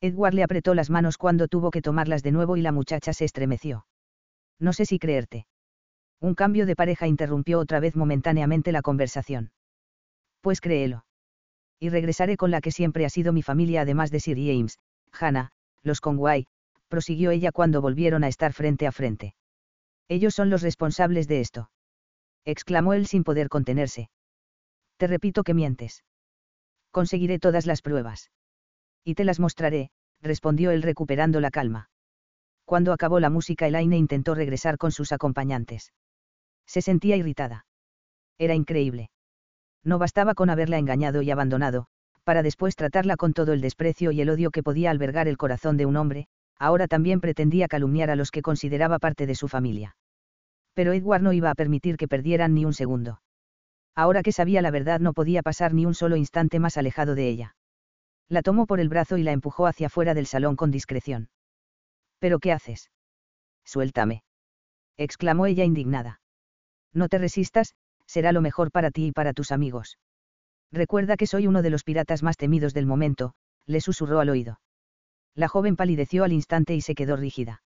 Edward le apretó las manos cuando tuvo que tomarlas de nuevo y la muchacha se estremeció. No sé si creerte. Un cambio de pareja interrumpió otra vez momentáneamente la conversación. Pues créelo. Y regresaré con la que siempre ha sido mi familia además de Sir James, Hannah, los Conway, prosiguió ella cuando volvieron a estar frente a frente. Ellos son los responsables de esto. exclamó él sin poder contenerse. Te repito que mientes. Conseguiré todas las pruebas. Y te las mostraré, respondió él recuperando la calma. Cuando acabó la música Elaine intentó regresar con sus acompañantes. Se sentía irritada. Era increíble. No bastaba con haberla engañado y abandonado, para después tratarla con todo el desprecio y el odio que podía albergar el corazón de un hombre, ahora también pretendía calumniar a los que consideraba parte de su familia. Pero Edward no iba a permitir que perdieran ni un segundo. Ahora que sabía la verdad no podía pasar ni un solo instante más alejado de ella. La tomó por el brazo y la empujó hacia fuera del salón con discreción. ¿Pero qué haces? Suéltame. exclamó ella indignada. No te resistas, será lo mejor para ti y para tus amigos. Recuerda que soy uno de los piratas más temidos del momento, le susurró al oído. La joven palideció al instante y se quedó rígida.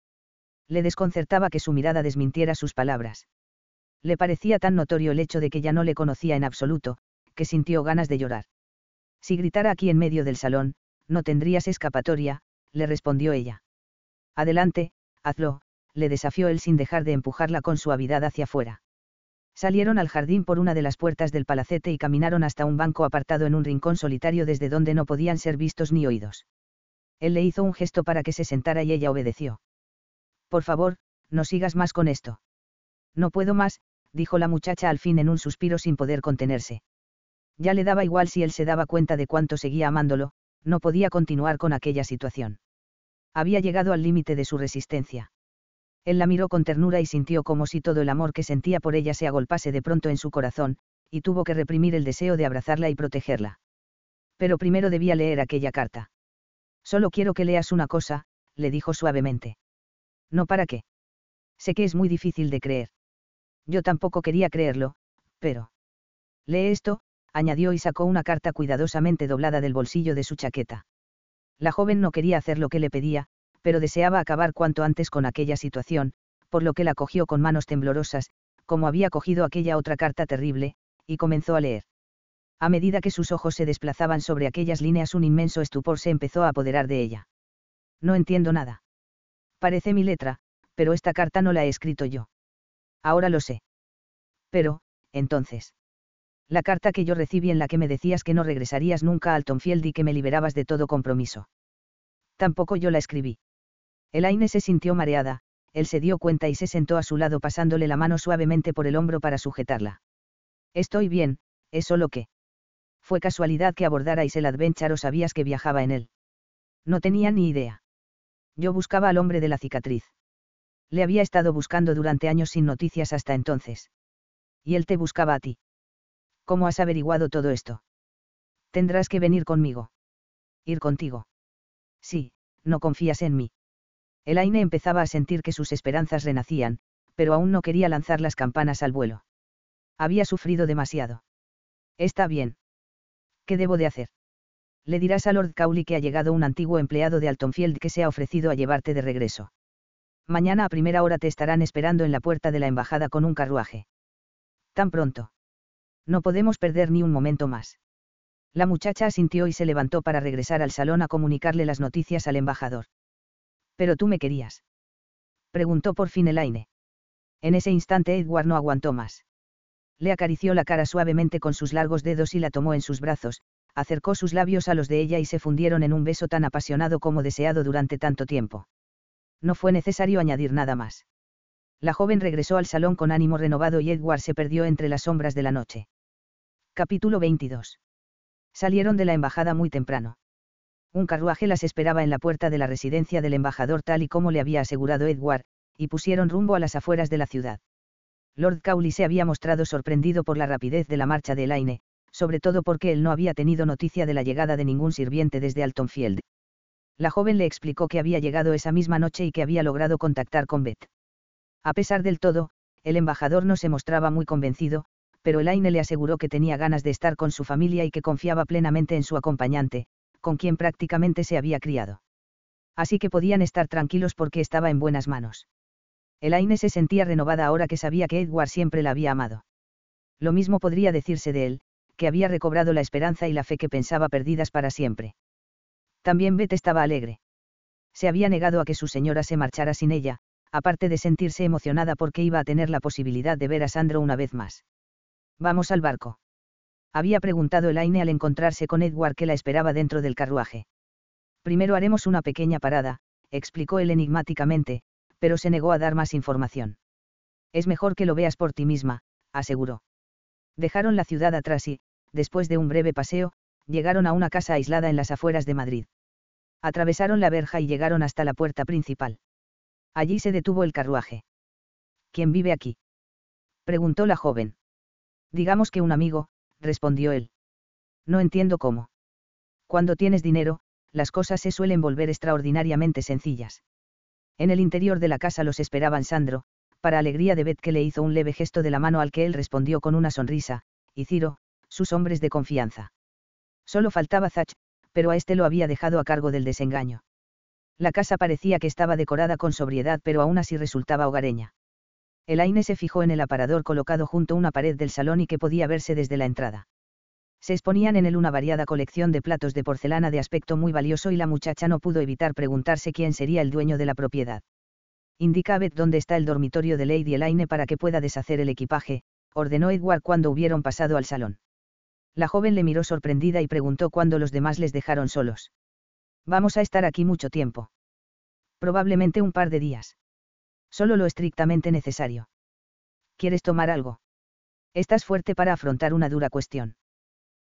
Le desconcertaba que su mirada desmintiera sus palabras. Le parecía tan notorio el hecho de que ya no le conocía en absoluto, que sintió ganas de llorar. Si gritara aquí en medio del salón, no tendrías escapatoria, le respondió ella. Adelante, hazlo, le desafió él sin dejar de empujarla con suavidad hacia afuera. Salieron al jardín por una de las puertas del palacete y caminaron hasta un banco apartado en un rincón solitario desde donde no podían ser vistos ni oídos. Él le hizo un gesto para que se sentara y ella obedeció. Por favor, no sigas más con esto. No puedo más, dijo la muchacha al fin en un suspiro sin poder contenerse. Ya le daba igual si él se daba cuenta de cuánto seguía amándolo, no podía continuar con aquella situación. Había llegado al límite de su resistencia. Él la miró con ternura y sintió como si todo el amor que sentía por ella se agolpase de pronto en su corazón, y tuvo que reprimir el deseo de abrazarla y protegerla. Pero primero debía leer aquella carta. Solo quiero que leas una cosa, le dijo suavemente. No para qué. Sé que es muy difícil de creer. Yo tampoco quería creerlo, pero... Lee esto, añadió y sacó una carta cuidadosamente doblada del bolsillo de su chaqueta. La joven no quería hacer lo que le pedía, pero deseaba acabar cuanto antes con aquella situación, por lo que la cogió con manos temblorosas, como había cogido aquella otra carta terrible, y comenzó a leer. A medida que sus ojos se desplazaban sobre aquellas líneas un inmenso estupor se empezó a apoderar de ella. No entiendo nada. Parece mi letra, pero esta carta no la he escrito yo. Ahora lo sé. Pero, entonces. La carta que yo recibí en la que me decías que no regresarías nunca a Altonfield y que me liberabas de todo compromiso. Tampoco yo la escribí. Elaine se sintió mareada, él se dio cuenta y se sentó a su lado pasándole la mano suavemente por el hombro para sujetarla. Estoy bien, es solo que. Fue casualidad que abordarais el Adventure o sabías que viajaba en él. No tenía ni idea. Yo buscaba al hombre de la cicatriz. Le había estado buscando durante años sin noticias hasta entonces. Y él te buscaba a ti. ¿Cómo has averiguado todo esto? Tendrás que venir conmigo. Ir contigo. Sí, no confías en mí. Elaine empezaba a sentir que sus esperanzas renacían, pero aún no quería lanzar las campanas al vuelo. Había sufrido demasiado. Está bien. ¿Qué debo de hacer? Le dirás a Lord Cowley que ha llegado un antiguo empleado de Altonfield que se ha ofrecido a llevarte de regreso. Mañana a primera hora te estarán esperando en la puerta de la embajada con un carruaje. Tan pronto. No podemos perder ni un momento más. La muchacha asintió y se levantó para regresar al salón a comunicarle las noticias al embajador. Pero tú me querías. Preguntó por fin Elaine. En ese instante Edward no aguantó más. Le acarició la cara suavemente con sus largos dedos y la tomó en sus brazos, acercó sus labios a los de ella y se fundieron en un beso tan apasionado como deseado durante tanto tiempo. No fue necesario añadir nada más. La joven regresó al salón con ánimo renovado y Edward se perdió entre las sombras de la noche. Capítulo 22. Salieron de la embajada muy temprano. Un carruaje las esperaba en la puerta de la residencia del embajador tal y como le había asegurado Edward, y pusieron rumbo a las afueras de la ciudad. Lord Cowley se había mostrado sorprendido por la rapidez de la marcha de Elaine, sobre todo porque él no había tenido noticia de la llegada de ningún sirviente desde Altonfield. La joven le explicó que había llegado esa misma noche y que había logrado contactar con Beth. A pesar del todo, el embajador no se mostraba muy convencido, pero Elaine le aseguró que tenía ganas de estar con su familia y que confiaba plenamente en su acompañante, con quien prácticamente se había criado. Así que podían estar tranquilos porque estaba en buenas manos. Elaine se sentía renovada ahora que sabía que Edward siempre la había amado. Lo mismo podría decirse de él, que había recobrado la esperanza y la fe que pensaba perdidas para siempre. También Beth estaba alegre. Se había negado a que su señora se marchara sin ella, aparte de sentirse emocionada porque iba a tener la posibilidad de ver a Sandro una vez más. Vamos al barco. Había preguntado Elaine al encontrarse con Edward que la esperaba dentro del carruaje. Primero haremos una pequeña parada, explicó él enigmáticamente, pero se negó a dar más información. Es mejor que lo veas por ti misma, aseguró. Dejaron la ciudad atrás y, después de un breve paseo, llegaron a una casa aislada en las afueras de Madrid. Atravesaron la verja y llegaron hasta la puerta principal. Allí se detuvo el carruaje. ¿Quién vive aquí? preguntó la joven. Digamos que un amigo, respondió él. No entiendo cómo. Cuando tienes dinero, las cosas se suelen volver extraordinariamente sencillas. En el interior de la casa los esperaban Sandro, para alegría de Beth que le hizo un leve gesto de la mano al que él respondió con una sonrisa, y Ciro, sus hombres de confianza. Solo faltaba Zach, pero a este lo había dejado a cargo del desengaño. La casa parecía que estaba decorada con sobriedad pero aún así resultaba hogareña. Elaine se fijó en el aparador colocado junto a una pared del salón y que podía verse desde la entrada. Se exponían en él una variada colección de platos de porcelana de aspecto muy valioso y la muchacha no pudo evitar preguntarse quién sería el dueño de la propiedad. Indica a Beth dónde está el dormitorio de Lady Elaine para que pueda deshacer el equipaje, ordenó Edward cuando hubieron pasado al salón. La joven le miró sorprendida y preguntó cuándo los demás les dejaron solos. Vamos a estar aquí mucho tiempo. Probablemente un par de días. Solo lo estrictamente necesario. ¿Quieres tomar algo? Estás fuerte para afrontar una dura cuestión.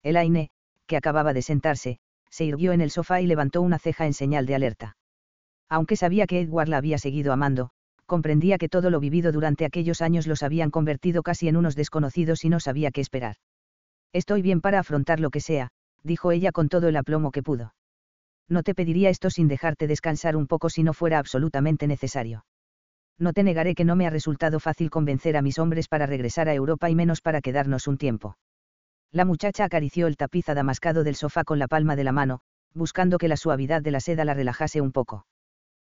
Elaine, que acababa de sentarse, se irguió en el sofá y levantó una ceja en señal de alerta. Aunque sabía que Edward la había seguido amando, comprendía que todo lo vivido durante aquellos años los habían convertido casi en unos desconocidos y no sabía qué esperar. Estoy bien para afrontar lo que sea, dijo ella con todo el aplomo que pudo. No te pediría esto sin dejarte descansar un poco si no fuera absolutamente necesario. No te negaré que no me ha resultado fácil convencer a mis hombres para regresar a Europa y menos para quedarnos un tiempo. La muchacha acarició el tapiz adamascado del sofá con la palma de la mano, buscando que la suavidad de la seda la relajase un poco.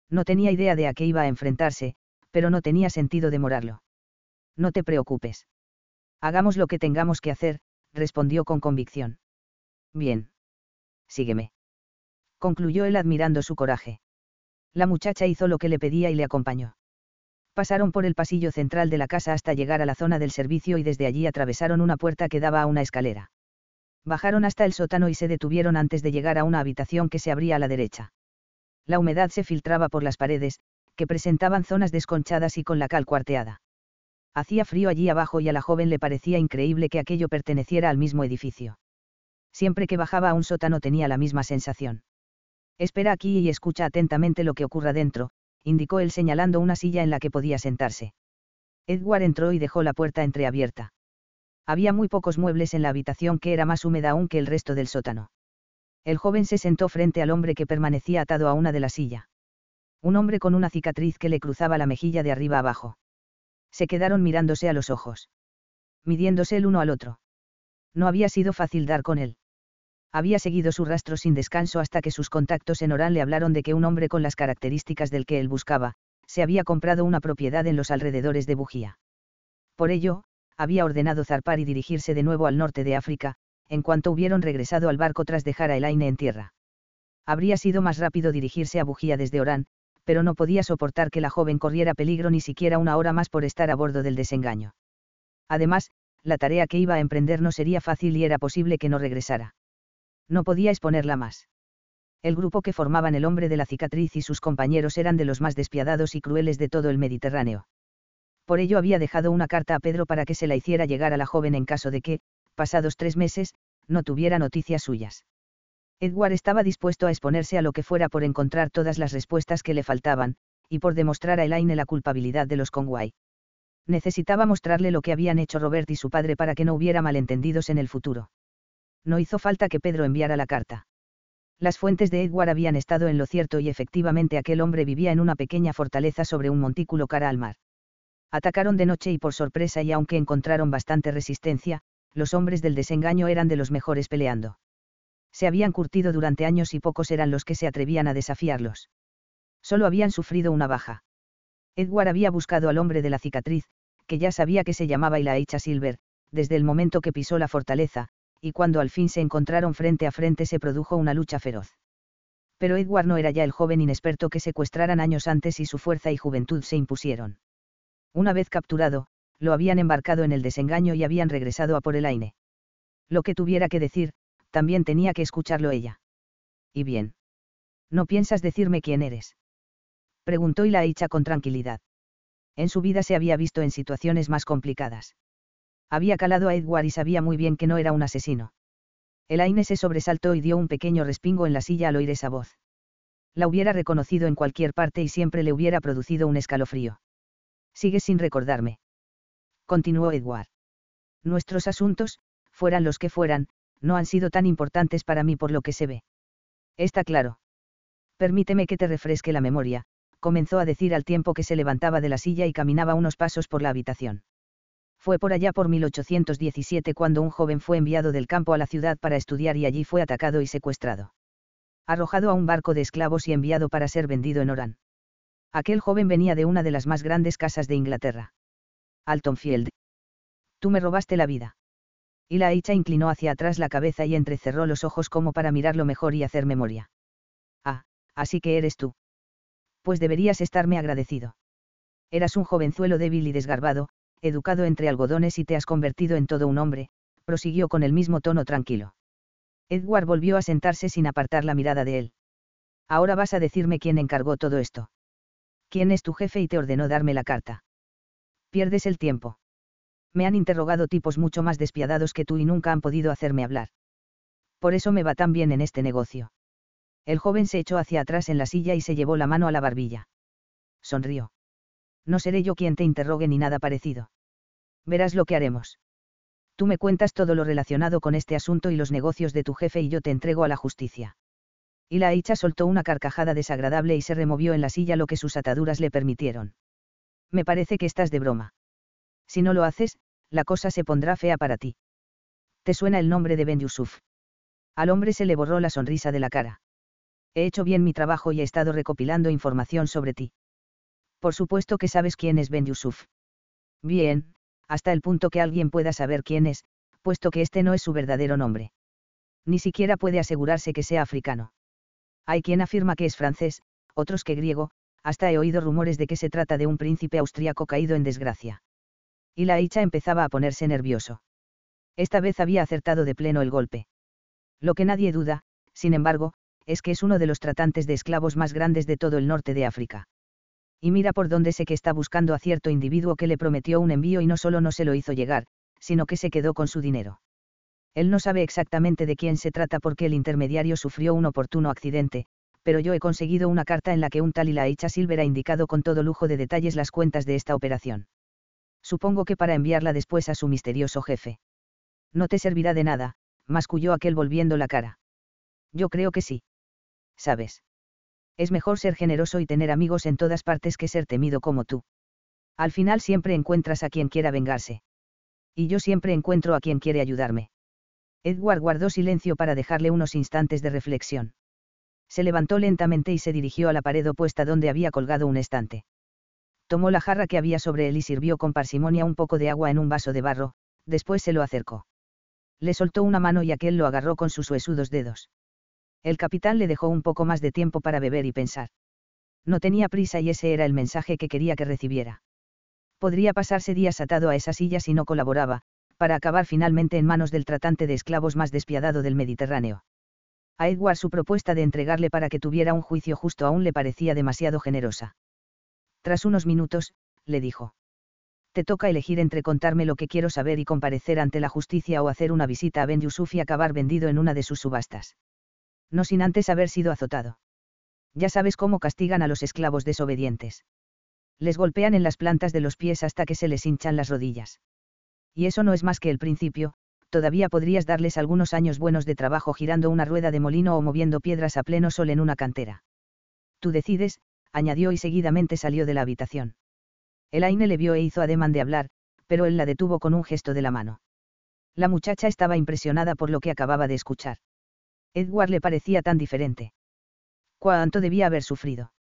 No tenía idea de a qué iba a enfrentarse, pero no tenía sentido demorarlo. No te preocupes. Hagamos lo que tengamos que hacer, respondió con convicción. Bien. Sígueme. Concluyó él admirando su coraje. La muchacha hizo lo que le pedía y le acompañó. Pasaron por el pasillo central de la casa hasta llegar a la zona del servicio y desde allí atravesaron una puerta que daba a una escalera. Bajaron hasta el sótano y se detuvieron antes de llegar a una habitación que se abría a la derecha. La humedad se filtraba por las paredes, que presentaban zonas desconchadas y con la cal cuarteada. Hacía frío allí abajo y a la joven le parecía increíble que aquello perteneciera al mismo edificio. Siempre que bajaba a un sótano tenía la misma sensación. Espera aquí y escucha atentamente lo que ocurra dentro, indicó él señalando una silla en la que podía sentarse. Edward entró y dejó la puerta entreabierta. Había muy pocos muebles en la habitación que era más húmeda aún que el resto del sótano. El joven se sentó frente al hombre que permanecía atado a una de la silla. Un hombre con una cicatriz que le cruzaba la mejilla de arriba abajo se quedaron mirándose a los ojos. Midiéndose el uno al otro. No había sido fácil dar con él. Había seguido su rastro sin descanso hasta que sus contactos en Orán le hablaron de que un hombre con las características del que él buscaba, se había comprado una propiedad en los alrededores de Bujía. Por ello, había ordenado zarpar y dirigirse de nuevo al norte de África, en cuanto hubieron regresado al barco tras dejar a Elaine en tierra. Habría sido más rápido dirigirse a Bujía desde Orán, pero no podía soportar que la joven corriera peligro ni siquiera una hora más por estar a bordo del desengaño. Además, la tarea que iba a emprender no sería fácil y era posible que no regresara. No podía exponerla más. El grupo que formaban el hombre de la cicatriz y sus compañeros eran de los más despiadados y crueles de todo el Mediterráneo. Por ello había dejado una carta a Pedro para que se la hiciera llegar a la joven en caso de que, pasados tres meses, no tuviera noticias suyas. Edward estaba dispuesto a exponerse a lo que fuera por encontrar todas las respuestas que le faltaban, y por demostrar a Elaine la culpabilidad de los Conway. Necesitaba mostrarle lo que habían hecho Robert y su padre para que no hubiera malentendidos en el futuro. No hizo falta que Pedro enviara la carta. Las fuentes de Edward habían estado en lo cierto y efectivamente aquel hombre vivía en una pequeña fortaleza sobre un montículo cara al mar. Atacaron de noche y por sorpresa y aunque encontraron bastante resistencia, los hombres del desengaño eran de los mejores peleando. Se habían curtido durante años y pocos eran los que se atrevían a desafiarlos. Solo habían sufrido una baja. Edward había buscado al hombre de la cicatriz, que ya sabía que se llamaba Ilaicha Silver, desde el momento que pisó la fortaleza, y cuando al fin se encontraron frente a frente se produjo una lucha feroz. Pero Edward no era ya el joven inexperto que secuestraran años antes y su fuerza y juventud se impusieron. Una vez capturado, lo habían embarcado en el desengaño y habían regresado a por el aine. Lo que tuviera que decir, también tenía que escucharlo ella. ¿Y bien? ¿No piensas decirme quién eres? Preguntó y la hecha con tranquilidad. En su vida se había visto en situaciones más complicadas. Había calado a Edward y sabía muy bien que no era un asesino. El Aine se sobresaltó y dio un pequeño respingo en la silla al oír esa voz. La hubiera reconocido en cualquier parte y siempre le hubiera producido un escalofrío. Sigues sin recordarme. Continuó Edward. Nuestros asuntos, fueran los que fueran, no han sido tan importantes para mí por lo que se ve. Está claro. Permíteme que te refresque la memoria, comenzó a decir al tiempo que se levantaba de la silla y caminaba unos pasos por la habitación. Fue por allá por 1817 cuando un joven fue enviado del campo a la ciudad para estudiar y allí fue atacado y secuestrado. Arrojado a un barco de esclavos y enviado para ser vendido en Orán. Aquel joven venía de una de las más grandes casas de Inglaterra. Altonfield. Tú me robaste la vida. Y la hecha inclinó hacia atrás la cabeza y entrecerró los ojos como para mirarlo mejor y hacer memoria. Ah, así que eres tú. Pues deberías estarme agradecido. Eras un jovenzuelo débil y desgarbado, educado entre algodones y te has convertido en todo un hombre, prosiguió con el mismo tono tranquilo. Edward volvió a sentarse sin apartar la mirada de él. Ahora vas a decirme quién encargó todo esto quién es tu jefe y te ordenó darme la carta. Pierdes el tiempo. Me han interrogado tipos mucho más despiadados que tú y nunca han podido hacerme hablar. Por eso me va tan bien en este negocio. El joven se echó hacia atrás en la silla y se llevó la mano a la barbilla. Sonrió. No seré yo quien te interrogue ni nada parecido. Verás lo que haremos. Tú me cuentas todo lo relacionado con este asunto y los negocios de tu jefe y yo te entrego a la justicia y la hecha soltó una carcajada desagradable y se removió en la silla lo que sus ataduras le permitieron. Me parece que estás de broma. Si no lo haces, la cosa se pondrá fea para ti. ¿Te suena el nombre de Ben Yusuf? Al hombre se le borró la sonrisa de la cara. He hecho bien mi trabajo y he estado recopilando información sobre ti. Por supuesto que sabes quién es Ben Yusuf. Bien, hasta el punto que alguien pueda saber quién es, puesto que este no es su verdadero nombre. Ni siquiera puede asegurarse que sea africano. Hay quien afirma que es francés, otros que griego, hasta he oído rumores de que se trata de un príncipe austriaco caído en desgracia. Y la hecha empezaba a ponerse nervioso. Esta vez había acertado de pleno el golpe. Lo que nadie duda, sin embargo, es que es uno de los tratantes de esclavos más grandes de todo el norte de África. Y mira por dónde sé que está buscando a cierto individuo que le prometió un envío y no solo no se lo hizo llegar, sino que se quedó con su dinero. Él no sabe exactamente de quién se trata porque el intermediario sufrió un oportuno accidente, pero yo he conseguido una carta en la que un tal y la hecha Silver ha indicado con todo lujo de detalles las cuentas de esta operación. Supongo que para enviarla después a su misterioso jefe. No te servirá de nada, masculló aquel volviendo la cara. Yo creo que sí. ¿Sabes? Es mejor ser generoso y tener amigos en todas partes que ser temido como tú. Al final siempre encuentras a quien quiera vengarse. Y yo siempre encuentro a quien quiere ayudarme. Edward guardó silencio para dejarle unos instantes de reflexión. Se levantó lentamente y se dirigió a la pared opuesta donde había colgado un estante. Tomó la jarra que había sobre él y sirvió con parsimonia un poco de agua en un vaso de barro, después se lo acercó. Le soltó una mano y aquel lo agarró con sus huesudos dedos. El capitán le dejó un poco más de tiempo para beber y pensar. No tenía prisa y ese era el mensaje que quería que recibiera. Podría pasarse días atado a esa silla si no colaboraba, para acabar finalmente en manos del tratante de esclavos más despiadado del Mediterráneo. A Edward su propuesta de entregarle para que tuviera un juicio justo aún le parecía demasiado generosa. Tras unos minutos, le dijo. Te toca elegir entre contarme lo que quiero saber y comparecer ante la justicia o hacer una visita a Ben Yusuf y acabar vendido en una de sus subastas. No sin antes haber sido azotado. Ya sabes cómo castigan a los esclavos desobedientes. Les golpean en las plantas de los pies hasta que se les hinchan las rodillas. Y eso no es más que el principio, todavía podrías darles algunos años buenos de trabajo girando una rueda de molino o moviendo piedras a pleno sol en una cantera. Tú decides, añadió y seguidamente salió de la habitación. Elaine le vio e hizo ademán de hablar, pero él la detuvo con un gesto de la mano. La muchacha estaba impresionada por lo que acababa de escuchar. Edward le parecía tan diferente. ¿Cuánto debía haber sufrido?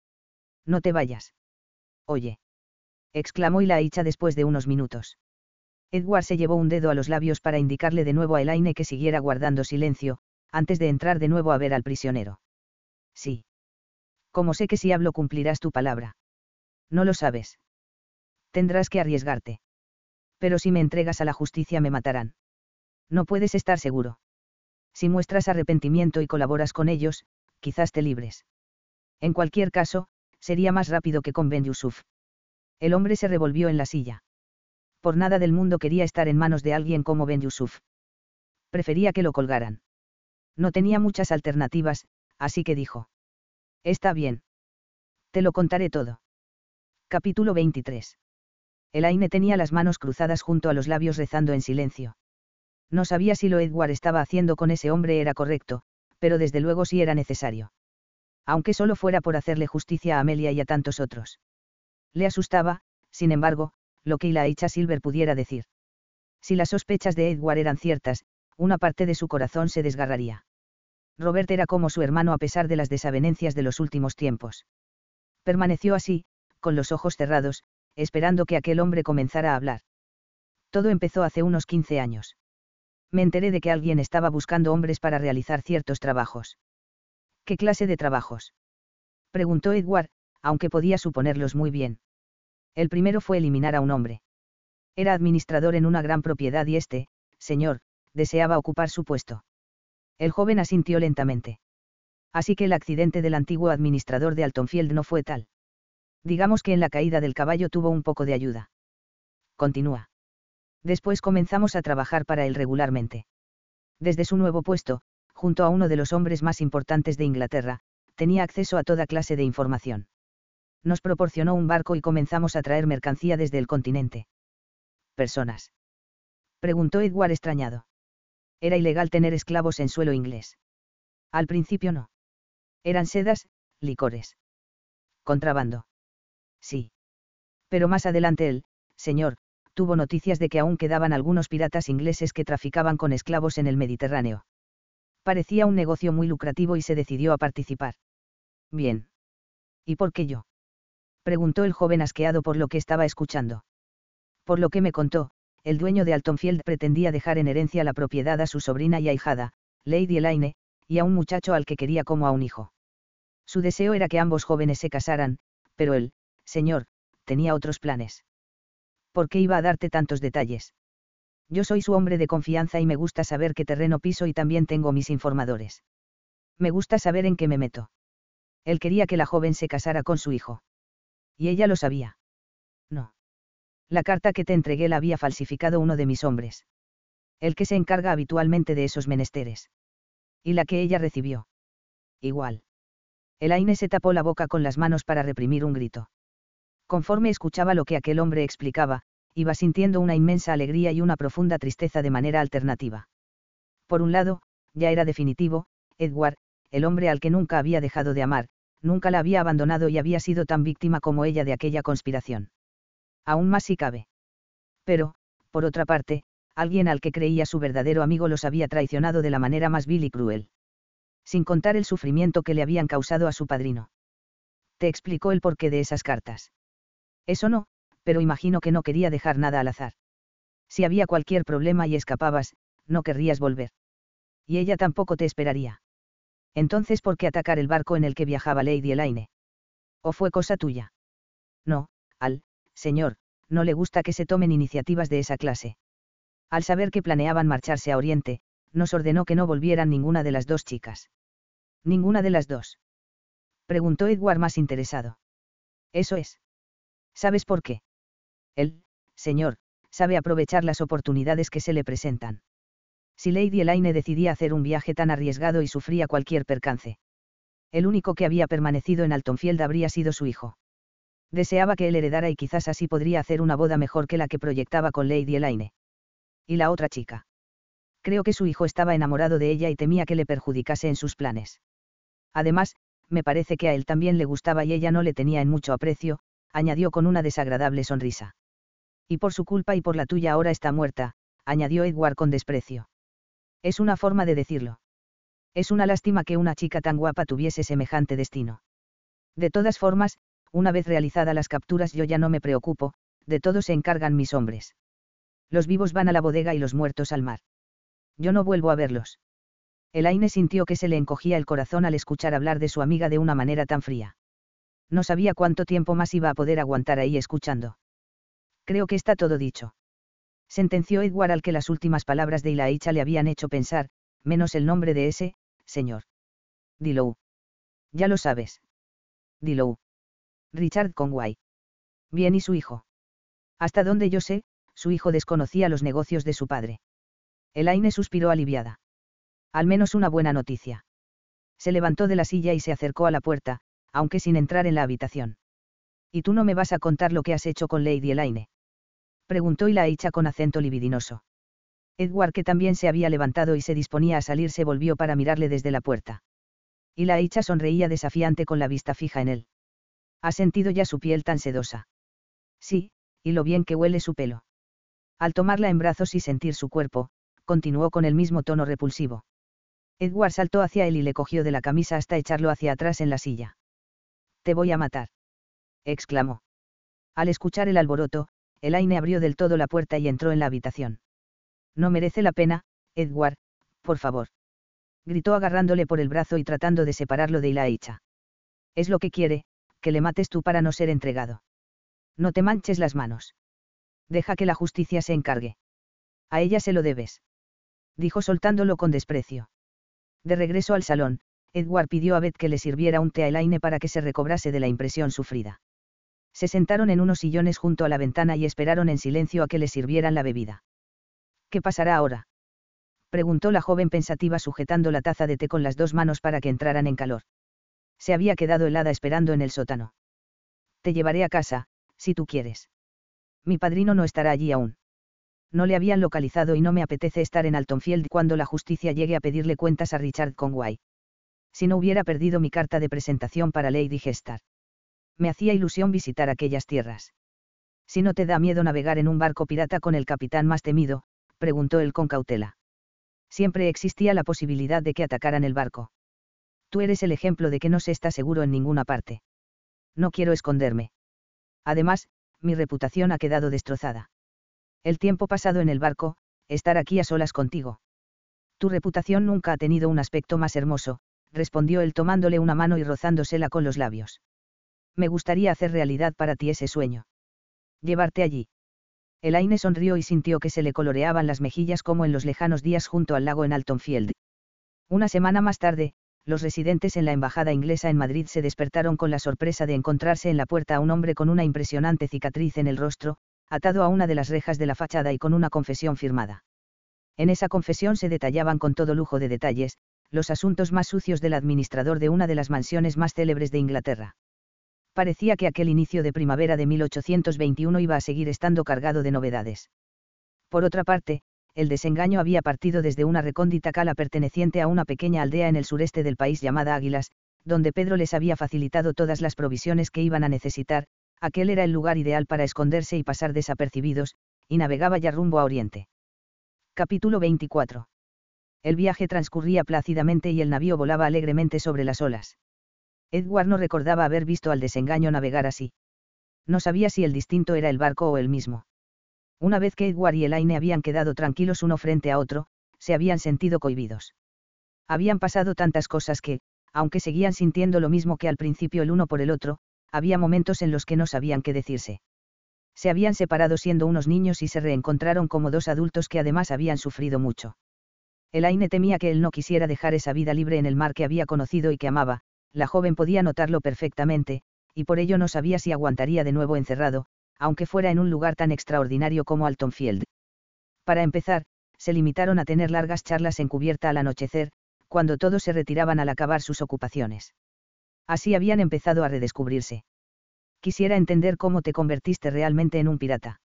No te vayas. Oye. exclamó Ilaicha después de unos minutos. Edward se llevó un dedo a los labios para indicarle de nuevo a Elaine que siguiera guardando silencio, antes de entrar de nuevo a ver al prisionero. Sí. Como sé que si hablo cumplirás tu palabra? No lo sabes. Tendrás que arriesgarte. Pero si me entregas a la justicia me matarán. No puedes estar seguro. Si muestras arrepentimiento y colaboras con ellos, quizás te libres. En cualquier caso, sería más rápido que con Ben Yusuf. El hombre se revolvió en la silla. Por nada del mundo quería estar en manos de alguien como Ben Yusuf. Prefería que lo colgaran. No tenía muchas alternativas, así que dijo. Está bien. Te lo contaré todo. Capítulo 23. Elaine tenía las manos cruzadas junto a los labios rezando en silencio. No sabía si lo Edward estaba haciendo con ese hombre era correcto, pero desde luego sí era necesario. Aunque solo fuera por hacerle justicia a Amelia y a tantos otros. Le asustaba, sin embargo, lo que Ilaicha Silver pudiera decir. Si las sospechas de Edward eran ciertas, una parte de su corazón se desgarraría. Robert era como su hermano a pesar de las desavenencias de los últimos tiempos. Permaneció así, con los ojos cerrados, esperando que aquel hombre comenzara a hablar. Todo empezó hace unos 15 años. Me enteré de que alguien estaba buscando hombres para realizar ciertos trabajos. ¿Qué clase de trabajos? Preguntó Edward, aunque podía suponerlos muy bien. El primero fue eliminar a un hombre. Era administrador en una gran propiedad y este, señor, deseaba ocupar su puesto. El joven asintió lentamente. Así que el accidente del antiguo administrador de Altonfield no fue tal. Digamos que en la caída del caballo tuvo un poco de ayuda. Continúa. Después comenzamos a trabajar para él regularmente. Desde su nuevo puesto, junto a uno de los hombres más importantes de Inglaterra, tenía acceso a toda clase de información. Nos proporcionó un barco y comenzamos a traer mercancía desde el continente. ¿Personas? Preguntó Edward extrañado. Era ilegal tener esclavos en suelo inglés. Al principio no. Eran sedas, licores. Contrabando. Sí. Pero más adelante él, señor, tuvo noticias de que aún quedaban algunos piratas ingleses que traficaban con esclavos en el Mediterráneo. Parecía un negocio muy lucrativo y se decidió a participar. Bien. ¿Y por qué yo? preguntó el joven asqueado por lo que estaba escuchando. Por lo que me contó, el dueño de Altonfield pretendía dejar en herencia la propiedad a su sobrina y ahijada, Lady Elaine, y a un muchacho al que quería como a un hijo. Su deseo era que ambos jóvenes se casaran, pero él, señor, tenía otros planes. ¿Por qué iba a darte tantos detalles? Yo soy su hombre de confianza y me gusta saber qué terreno piso y también tengo mis informadores. Me gusta saber en qué me meto. Él quería que la joven se casara con su hijo. Y ella lo sabía. No. La carta que te entregué la había falsificado uno de mis hombres. El que se encarga habitualmente de esos menesteres. Y la que ella recibió. Igual. Elaine se tapó la boca con las manos para reprimir un grito. Conforme escuchaba lo que aquel hombre explicaba, iba sintiendo una inmensa alegría y una profunda tristeza de manera alternativa. Por un lado, ya era definitivo, Edward, el hombre al que nunca había dejado de amar, nunca la había abandonado y había sido tan víctima como ella de aquella conspiración aún más si cabe. Pero, por otra parte, alguien al que creía su verdadero amigo los había traicionado de la manera más vil y cruel. Sin contar el sufrimiento que le habían causado a su padrino. Te explicó el porqué de esas cartas. Eso no, pero imagino que no quería dejar nada al azar. Si había cualquier problema y escapabas, no querrías volver. Y ella tampoco te esperaría. Entonces, ¿por qué atacar el barco en el que viajaba Lady Elaine? ¿O fue cosa tuya? No, Al, señor, no le gusta que se tomen iniciativas de esa clase. Al saber que planeaban marcharse a Oriente, nos ordenó que no volvieran ninguna de las dos chicas. ¿Ninguna de las dos? Preguntó Edward más interesado. Eso es. ¿Sabes por qué? Él, señor, sabe aprovechar las oportunidades que se le presentan. Si Lady Elaine decidía hacer un viaje tan arriesgado y sufría cualquier percance. El único que había permanecido en Altonfield habría sido su hijo. Deseaba que él heredara y quizás así podría hacer una boda mejor que la que proyectaba con Lady Elaine. Y la otra chica. Creo que su hijo estaba enamorado de ella y temía que le perjudicase en sus planes. Además, me parece que a él también le gustaba y ella no le tenía en mucho aprecio, añadió con una desagradable sonrisa. Y por su culpa y por la tuya ahora está muerta, añadió Edward con desprecio. Es una forma de decirlo. Es una lástima que una chica tan guapa tuviese semejante destino. De todas formas, una vez realizadas las capturas yo ya no me preocupo, de todo se encargan mis hombres. Los vivos van a la bodega y los muertos al mar. Yo no vuelvo a verlos. Elaine sintió que se le encogía el corazón al escuchar hablar de su amiga de una manera tan fría. No sabía cuánto tiempo más iba a poder aguantar ahí escuchando. Creo que está todo dicho. Sentenció Edward al que las últimas palabras de Ilaicha le habían hecho pensar, menos el nombre de ese, señor. Dillow. Ya lo sabes. Dillow. Richard Conway. Bien, ¿y su hijo? Hasta donde yo sé, su hijo desconocía los negocios de su padre. Elaine suspiró aliviada. Al menos una buena noticia. Se levantó de la silla y se acercó a la puerta, aunque sin entrar en la habitación. ¿Y tú no me vas a contar lo que has hecho con Lady Elaine? Preguntó y la hecha con acento libidinoso. Edward, que también se había levantado y se disponía a salir, se volvió para mirarle desde la puerta. Y la hecha sonreía desafiante con la vista fija en él. ¿Ha sentido ya su piel tan sedosa? Sí, y lo bien que huele su pelo. Al tomarla en brazos y sentir su cuerpo, continuó con el mismo tono repulsivo. Edward saltó hacia él y le cogió de la camisa hasta echarlo hacia atrás en la silla. Te voy a matar. exclamó. Al escuchar el alboroto, Elaine abrió del todo la puerta y entró en la habitación. No merece la pena, Edward, por favor. Gritó agarrándole por el brazo y tratando de separarlo de Ilaicha. Es lo que quiere, que le mates tú para no ser entregado. No te manches las manos. Deja que la justicia se encargue. A ella se lo debes. Dijo soltándolo con desprecio. De regreso al salón, Edward pidió a Beth que le sirviera un té a Elaine para que se recobrase de la impresión sufrida. Se sentaron en unos sillones junto a la ventana y esperaron en silencio a que le sirvieran la bebida. ¿Qué pasará ahora? preguntó la joven pensativa sujetando la taza de té con las dos manos para que entraran en calor se había quedado helada esperando en el sótano. Te llevaré a casa, si tú quieres. Mi padrino no estará allí aún. No le habían localizado y no me apetece estar en Altonfield cuando la justicia llegue a pedirle cuentas a Richard Conway. Si no hubiera perdido mi carta de presentación para Lady Gestar. Me hacía ilusión visitar aquellas tierras. Si no te da miedo navegar en un barco pirata con el capitán más temido, preguntó él con cautela. Siempre existía la posibilidad de que atacaran el barco tú eres el ejemplo de que no se está seguro en ninguna parte. No quiero esconderme. Además, mi reputación ha quedado destrozada. El tiempo pasado en el barco, estar aquí a solas contigo. Tu reputación nunca ha tenido un aspecto más hermoso, respondió él tomándole una mano y rozándosela con los labios. Me gustaría hacer realidad para ti ese sueño. Llevarte allí. Elaine sonrió y sintió que se le coloreaban las mejillas como en los lejanos días junto al lago en Altonfield. Una semana más tarde, los residentes en la embajada inglesa en Madrid se despertaron con la sorpresa de encontrarse en la puerta a un hombre con una impresionante cicatriz en el rostro, atado a una de las rejas de la fachada y con una confesión firmada. En esa confesión se detallaban con todo lujo de detalles, los asuntos más sucios del administrador de una de las mansiones más célebres de Inglaterra. Parecía que aquel inicio de primavera de 1821 iba a seguir estando cargado de novedades. Por otra parte, el desengaño había partido desde una recóndita cala perteneciente a una pequeña aldea en el sureste del país llamada Águilas, donde Pedro les había facilitado todas las provisiones que iban a necesitar, aquel era el lugar ideal para esconderse y pasar desapercibidos, y navegaba ya rumbo a Oriente. Capítulo 24. El viaje transcurría plácidamente y el navío volaba alegremente sobre las olas. Edward no recordaba haber visto al desengaño navegar así. No sabía si el distinto era el barco o el mismo. Una vez que Edward y Elaine habían quedado tranquilos uno frente a otro, se habían sentido cohibidos. Habían pasado tantas cosas que, aunque seguían sintiendo lo mismo que al principio el uno por el otro, había momentos en los que no sabían qué decirse. Se habían separado siendo unos niños y se reencontraron como dos adultos que además habían sufrido mucho. Elaine temía que él no quisiera dejar esa vida libre en el mar que había conocido y que amaba, la joven podía notarlo perfectamente, y por ello no sabía si aguantaría de nuevo encerrado, aunque fuera en un lugar tan extraordinario como Altonfield. Para empezar, se limitaron a tener largas charlas en cubierta al anochecer, cuando todos se retiraban al acabar sus ocupaciones. Así habían empezado a redescubrirse. Quisiera entender cómo te convertiste realmente en un pirata.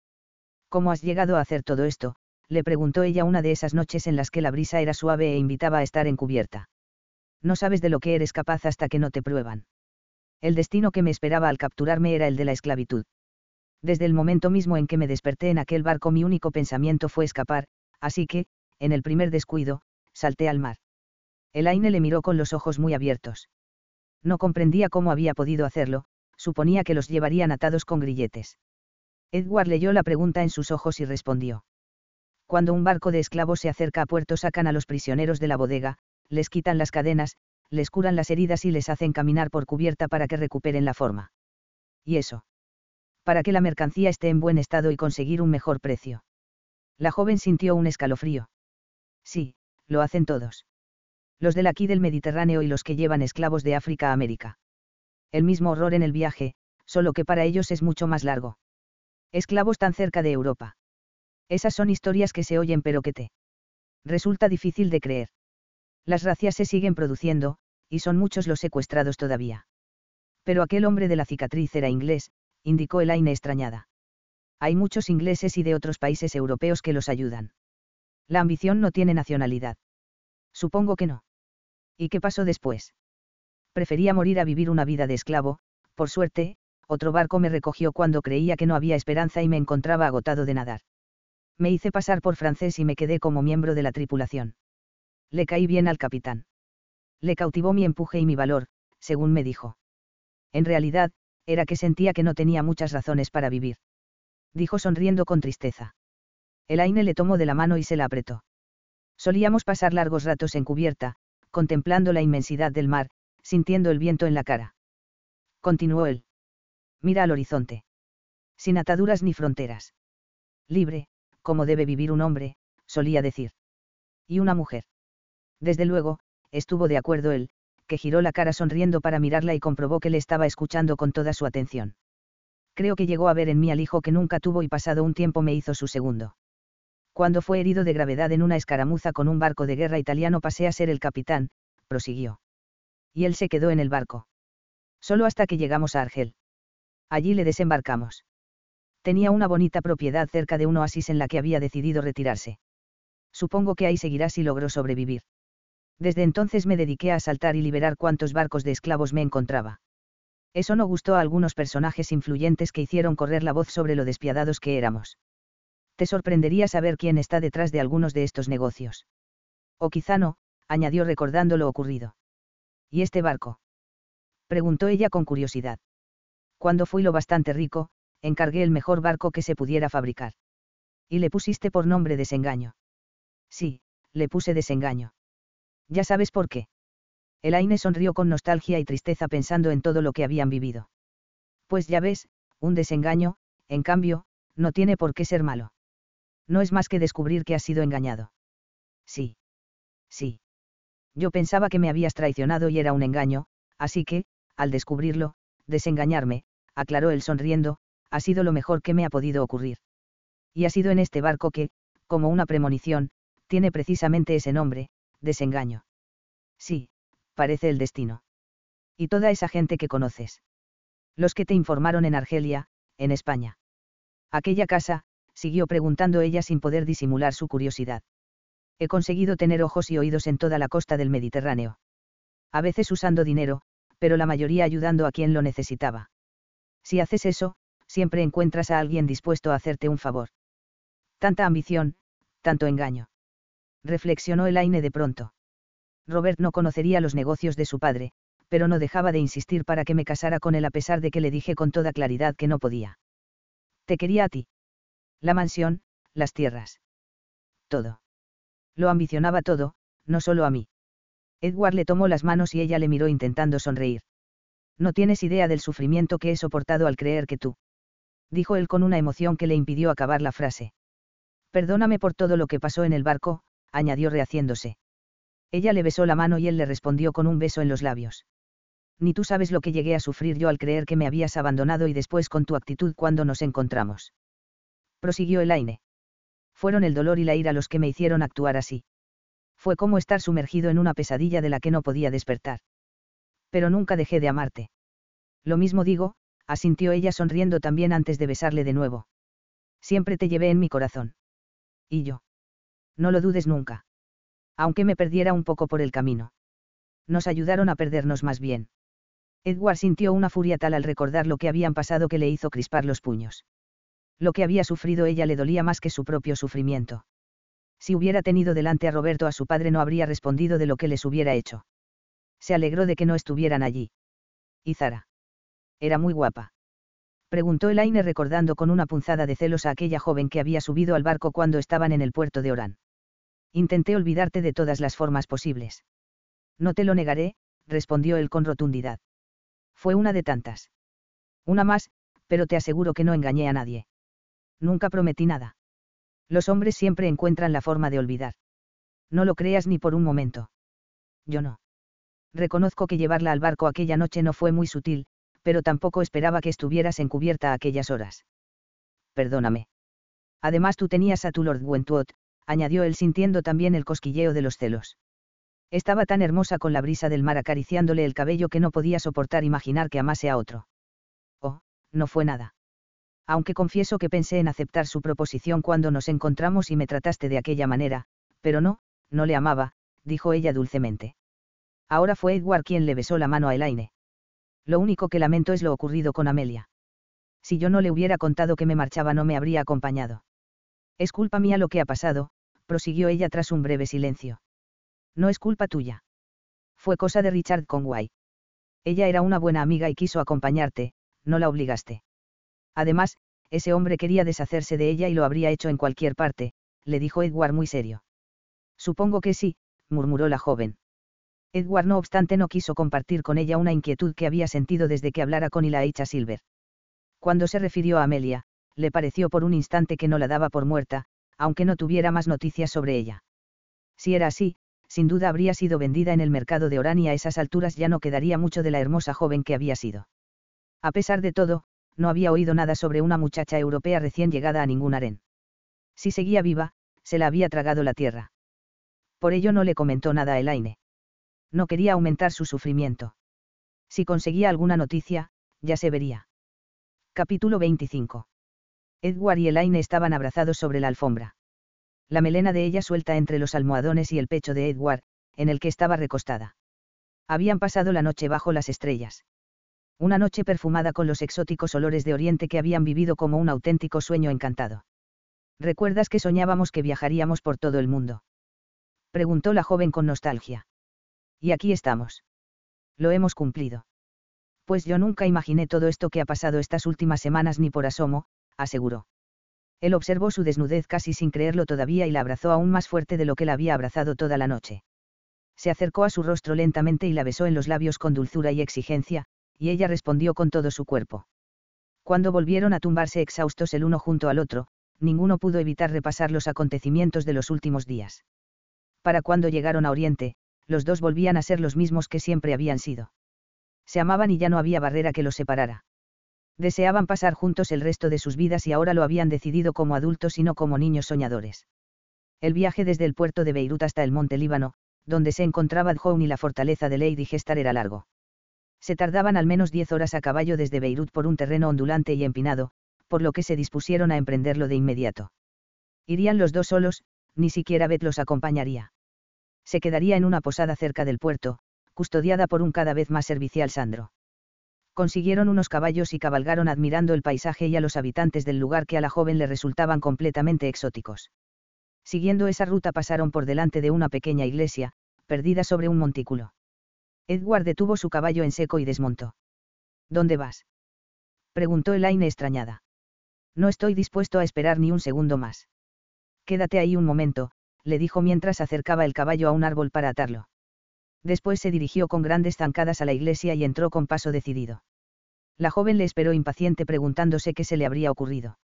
¿Cómo has llegado a hacer todo esto? Le preguntó ella una de esas noches en las que la brisa era suave e invitaba a estar encubierta. No sabes de lo que eres capaz hasta que no te prueban. El destino que me esperaba al capturarme era el de la esclavitud. Desde el momento mismo en que me desperté en aquel barco mi único pensamiento fue escapar, así que, en el primer descuido, salté al mar. Elaine le miró con los ojos muy abiertos. No comprendía cómo había podido hacerlo, suponía que los llevarían atados con grilletes. Edward leyó la pregunta en sus ojos y respondió. Cuando un barco de esclavos se acerca a puerto sacan a los prisioneros de la bodega, les quitan las cadenas, les curan las heridas y les hacen caminar por cubierta para que recuperen la forma. ¿Y eso? Para que la mercancía esté en buen estado y conseguir un mejor precio. La joven sintió un escalofrío. Sí, lo hacen todos. Los del aquí del Mediterráneo y los que llevan esclavos de África a América. El mismo horror en el viaje, solo que para ellos es mucho más largo. Esclavos tan cerca de Europa. Esas son historias que se oyen pero que te resulta difícil de creer. Las racias se siguen produciendo, y son muchos los secuestrados todavía. Pero aquel hombre de la cicatriz era inglés, indicó Elaine extrañada. Hay muchos ingleses y de otros países europeos que los ayudan. La ambición no tiene nacionalidad. Supongo que no. ¿Y qué pasó después? Prefería morir a vivir una vida de esclavo, por suerte, otro barco me recogió cuando creía que no había esperanza y me encontraba agotado de nadar. Me hice pasar por francés y me quedé como miembro de la tripulación. Le caí bien al capitán. Le cautivó mi empuje y mi valor, según me dijo. En realidad, era que sentía que no tenía muchas razones para vivir. Dijo sonriendo con tristeza. Elaine le tomó de la mano y se la apretó. Solíamos pasar largos ratos en cubierta, contemplando la inmensidad del mar, sintiendo el viento en la cara. Continuó él. Mira al horizonte. Sin ataduras ni fronteras. Libre, como debe vivir un hombre, solía decir. Y una mujer. Desde luego, estuvo de acuerdo él, que giró la cara sonriendo para mirarla y comprobó que le estaba escuchando con toda su atención. Creo que llegó a ver en mí al hijo que nunca tuvo y pasado un tiempo me hizo su segundo. Cuando fue herido de gravedad en una escaramuza con un barco de guerra italiano pasé a ser el capitán, prosiguió. Y él se quedó en el barco. Solo hasta que llegamos a Argel. Allí le desembarcamos tenía una bonita propiedad cerca de un oasis en la que había decidido retirarse. Supongo que ahí seguirá si logró sobrevivir. Desde entonces me dediqué a asaltar y liberar cuantos barcos de esclavos me encontraba. Eso no gustó a algunos personajes influyentes que hicieron correr la voz sobre lo despiadados que éramos. Te sorprendería saber quién está detrás de algunos de estos negocios. O quizá no, añadió recordando lo ocurrido. ¿Y este barco? preguntó ella con curiosidad. Cuando fui lo bastante rico, encargué el mejor barco que se pudiera fabricar. Y le pusiste por nombre desengaño. Sí, le puse desengaño. Ya sabes por qué. Elaine sonrió con nostalgia y tristeza pensando en todo lo que habían vivido. Pues ya ves, un desengaño, en cambio, no tiene por qué ser malo. No es más que descubrir que has sido engañado. Sí. Sí. Yo pensaba que me habías traicionado y era un engaño, así que, al descubrirlo, desengañarme, aclaró él sonriendo, ha sido lo mejor que me ha podido ocurrir. Y ha sido en este barco que, como una premonición, tiene precisamente ese nombre, desengaño. Sí, parece el destino. Y toda esa gente que conoces. Los que te informaron en Argelia, en España. Aquella casa, siguió preguntando ella sin poder disimular su curiosidad. He conseguido tener ojos y oídos en toda la costa del Mediterráneo. A veces usando dinero, pero la mayoría ayudando a quien lo necesitaba. Si haces eso, siempre encuentras a alguien dispuesto a hacerte un favor. Tanta ambición, tanto engaño. Reflexionó Elaine de pronto. Robert no conocería los negocios de su padre, pero no dejaba de insistir para que me casara con él a pesar de que le dije con toda claridad que no podía. Te quería a ti. La mansión, las tierras. Todo. Lo ambicionaba todo, no solo a mí. Edward le tomó las manos y ella le miró intentando sonreír. No tienes idea del sufrimiento que he soportado al creer que tú dijo él con una emoción que le impidió acabar la frase. Perdóname por todo lo que pasó en el barco, añadió rehaciéndose. Ella le besó la mano y él le respondió con un beso en los labios. Ni tú sabes lo que llegué a sufrir yo al creer que me habías abandonado y después con tu actitud cuando nos encontramos. Prosiguió Elaine. Fueron el dolor y la ira los que me hicieron actuar así. Fue como estar sumergido en una pesadilla de la que no podía despertar. Pero nunca dejé de amarte. Lo mismo digo, asintió ella sonriendo también antes de besarle de nuevo. Siempre te llevé en mi corazón. Y yo. No lo dudes nunca. Aunque me perdiera un poco por el camino. Nos ayudaron a perdernos más bien. Edward sintió una furia tal al recordar lo que habían pasado que le hizo crispar los puños. Lo que había sufrido ella le dolía más que su propio sufrimiento. Si hubiera tenido delante a Roberto a su padre no habría respondido de lo que les hubiera hecho. Se alegró de que no estuvieran allí. ¿Y Zara? Era muy guapa. Preguntó Elaine recordando con una punzada de celos a aquella joven que había subido al barco cuando estaban en el puerto de Orán. Intenté olvidarte de todas las formas posibles. No te lo negaré, respondió él con rotundidad. Fue una de tantas. Una más, pero te aseguro que no engañé a nadie. Nunca prometí nada. Los hombres siempre encuentran la forma de olvidar. No lo creas ni por un momento. Yo no. Reconozco que llevarla al barco aquella noche no fue muy sutil, pero tampoco esperaba que estuvieras encubierta a aquellas horas. Perdóname. Además tú tenías a tu Lord Wentworth, añadió él sintiendo también el cosquilleo de los celos. Estaba tan hermosa con la brisa del mar acariciándole el cabello que no podía soportar imaginar que amase a otro. Oh, no fue nada. Aunque confieso que pensé en aceptar su proposición cuando nos encontramos y me trataste de aquella manera, pero no, no le amaba, dijo ella dulcemente. Ahora fue Edward quien le besó la mano a Elaine. Lo único que lamento es lo ocurrido con Amelia. Si yo no le hubiera contado que me marchaba no me habría acompañado. Es culpa mía lo que ha pasado, prosiguió ella tras un breve silencio. No es culpa tuya. Fue cosa de Richard Conway. Ella era una buena amiga y quiso acompañarte, no la obligaste. Además, ese hombre quería deshacerse de ella y lo habría hecho en cualquier parte, le dijo Edward muy serio. Supongo que sí, murmuró la joven. Edward no obstante no quiso compartir con ella una inquietud que había sentido desde que hablara con Ilaicha Silver. Cuando se refirió a Amelia, le pareció por un instante que no la daba por muerta, aunque no tuviera más noticias sobre ella. Si era así, sin duda habría sido vendida en el mercado de Orán y a esas alturas ya no quedaría mucho de la hermosa joven que había sido. A pesar de todo, no había oído nada sobre una muchacha europea recién llegada a ningún harén. Si seguía viva, se la había tragado la tierra. Por ello no le comentó nada a Elaine. No quería aumentar su sufrimiento. Si conseguía alguna noticia, ya se vería. Capítulo 25. Edward y Elaine estaban abrazados sobre la alfombra la melena de ella suelta entre los almohadones y el pecho de Edward, en el que estaba recostada. Habían pasado la noche bajo las estrellas. Una noche perfumada con los exóticos olores de Oriente que habían vivido como un auténtico sueño encantado. ¿Recuerdas que soñábamos que viajaríamos por todo el mundo? Preguntó la joven con nostalgia. Y aquí estamos. Lo hemos cumplido. Pues yo nunca imaginé todo esto que ha pasado estas últimas semanas ni por asomo, aseguró. Él observó su desnudez casi sin creerlo todavía y la abrazó aún más fuerte de lo que la había abrazado toda la noche. Se acercó a su rostro lentamente y la besó en los labios con dulzura y exigencia, y ella respondió con todo su cuerpo. Cuando volvieron a tumbarse exhaustos el uno junto al otro, ninguno pudo evitar repasar los acontecimientos de los últimos días. Para cuando llegaron a Oriente, los dos volvían a ser los mismos que siempre habían sido. Se amaban y ya no había barrera que los separara. Deseaban pasar juntos el resto de sus vidas y ahora lo habían decidido como adultos y no como niños soñadores. El viaje desde el puerto de Beirut hasta el monte Líbano, donde se encontraba Djoun y la fortaleza de Lady Gestar era largo. Se tardaban al menos diez horas a caballo desde Beirut por un terreno ondulante y empinado, por lo que se dispusieron a emprenderlo de inmediato. Irían los dos solos, ni siquiera Beth los acompañaría. Se quedaría en una posada cerca del puerto, custodiada por un cada vez más servicial Sandro consiguieron unos caballos y cabalgaron admirando el paisaje y a los habitantes del lugar que a la joven le resultaban completamente exóticos. Siguiendo esa ruta pasaron por delante de una pequeña iglesia, perdida sobre un montículo. Edward detuvo su caballo en seco y desmontó. ¿Dónde vas? preguntó Elaine extrañada. No estoy dispuesto a esperar ni un segundo más. Quédate ahí un momento, le dijo mientras acercaba el caballo a un árbol para atarlo después se dirigió con grandes zancadas a la iglesia y entró con paso decidido. La joven le esperó impaciente preguntándose qué se le habría ocurrido.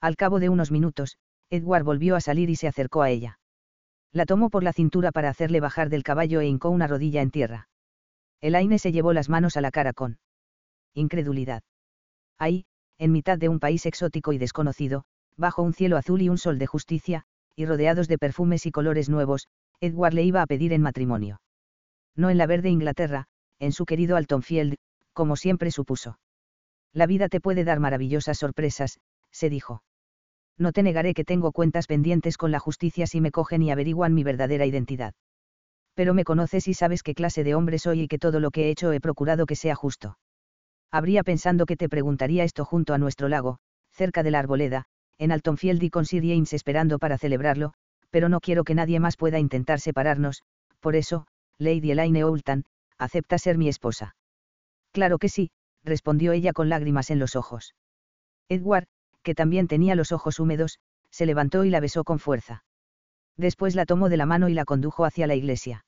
Al cabo de unos minutos, Edward volvió a salir y se acercó a ella. La tomó por la cintura para hacerle bajar del caballo e hincó una rodilla en tierra. Elaine se llevó las manos a la cara con incredulidad. Ahí, en mitad de un país exótico y desconocido, bajo un cielo azul y un sol de justicia, y rodeados de perfumes y colores nuevos, Edward le iba a pedir en matrimonio no en la verde Inglaterra, en su querido Altonfield, como siempre supuso. La vida te puede dar maravillosas sorpresas, se dijo. No te negaré que tengo cuentas pendientes con la justicia si me cogen y averiguan mi verdadera identidad. Pero me conoces y sabes qué clase de hombre soy y que todo lo que he hecho he procurado que sea justo. Habría pensando que te preguntaría esto junto a nuestro lago, cerca de la arboleda, en Altonfield y con Sir James esperando para celebrarlo, pero no quiero que nadie más pueda intentar separarnos, por eso, Lady Elaine Oulton, acepta ser mi esposa. Claro que sí, respondió ella con lágrimas en los ojos. Edward, que también tenía los ojos húmedos, se levantó y la besó con fuerza. Después la tomó de la mano y la condujo hacia la iglesia.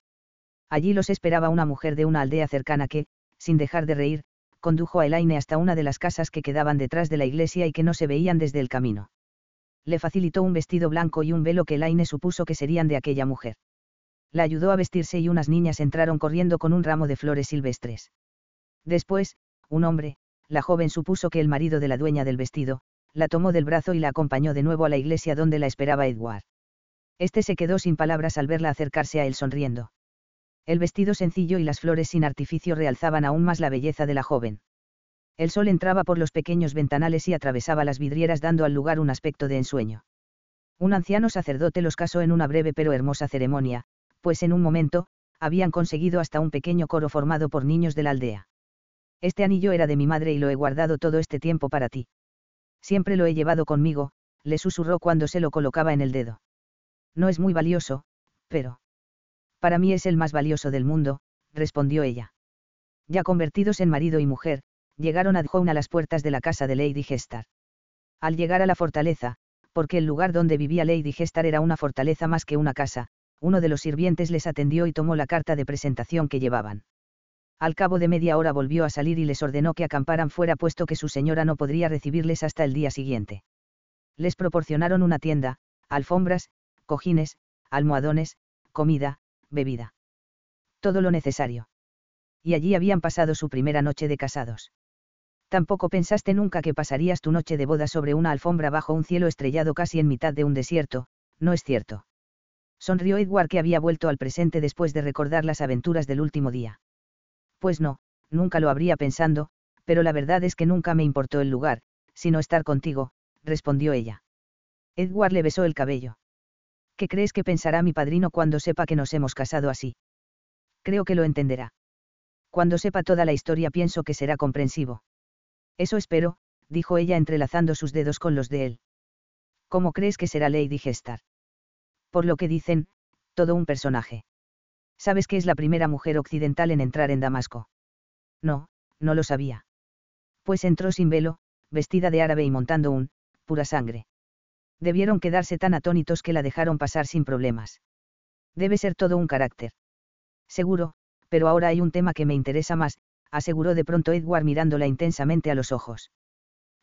Allí los esperaba una mujer de una aldea cercana que, sin dejar de reír, condujo a Elaine hasta una de las casas que quedaban detrás de la iglesia y que no se veían desde el camino. Le facilitó un vestido blanco y un velo que Elaine supuso que serían de aquella mujer. La ayudó a vestirse y unas niñas entraron corriendo con un ramo de flores silvestres. Después, un hombre, la joven supuso que el marido de la dueña del vestido, la tomó del brazo y la acompañó de nuevo a la iglesia donde la esperaba Edward. Este se quedó sin palabras al verla acercarse a él sonriendo. El vestido sencillo y las flores sin artificio realzaban aún más la belleza de la joven. El sol entraba por los pequeños ventanales y atravesaba las vidrieras dando al lugar un aspecto de ensueño. Un anciano sacerdote los casó en una breve pero hermosa ceremonia, pues en un momento, habían conseguido hasta un pequeño coro formado por niños de la aldea. Este anillo era de mi madre y lo he guardado todo este tiempo para ti. Siempre lo he llevado conmigo, le susurró cuando se lo colocaba en el dedo. No es muy valioso, pero... Para mí es el más valioso del mundo, respondió ella. Ya convertidos en marido y mujer, llegaron a Djoun a las puertas de la casa de Lady Gestar. Al llegar a la fortaleza, porque el lugar donde vivía Lady Gestar era una fortaleza más que una casa, uno de los sirvientes les atendió y tomó la carta de presentación que llevaban. Al cabo de media hora volvió a salir y les ordenó que acamparan fuera puesto que su señora no podría recibirles hasta el día siguiente. Les proporcionaron una tienda, alfombras, cojines, almohadones, comida, bebida. Todo lo necesario. Y allí habían pasado su primera noche de casados. Tampoco pensaste nunca que pasarías tu noche de boda sobre una alfombra bajo un cielo estrellado casi en mitad de un desierto, ¿no es cierto? Sonrió Edward que había vuelto al presente después de recordar las aventuras del último día. Pues no, nunca lo habría pensando, pero la verdad es que nunca me importó el lugar, sino estar contigo, respondió ella. Edward le besó el cabello. ¿Qué crees que pensará mi padrino cuando sepa que nos hemos casado así? Creo que lo entenderá. Cuando sepa toda la historia pienso que será comprensivo. Eso espero, dijo ella entrelazando sus dedos con los de él. ¿Cómo crees que será Lady Gestar? Por lo que dicen, todo un personaje. ¿Sabes que es la primera mujer occidental en entrar en Damasco? No, no lo sabía. Pues entró sin velo, vestida de árabe y montando un, pura sangre. Debieron quedarse tan atónitos que la dejaron pasar sin problemas. Debe ser todo un carácter. Seguro, pero ahora hay un tema que me interesa más, aseguró de pronto Edward mirándola intensamente a los ojos.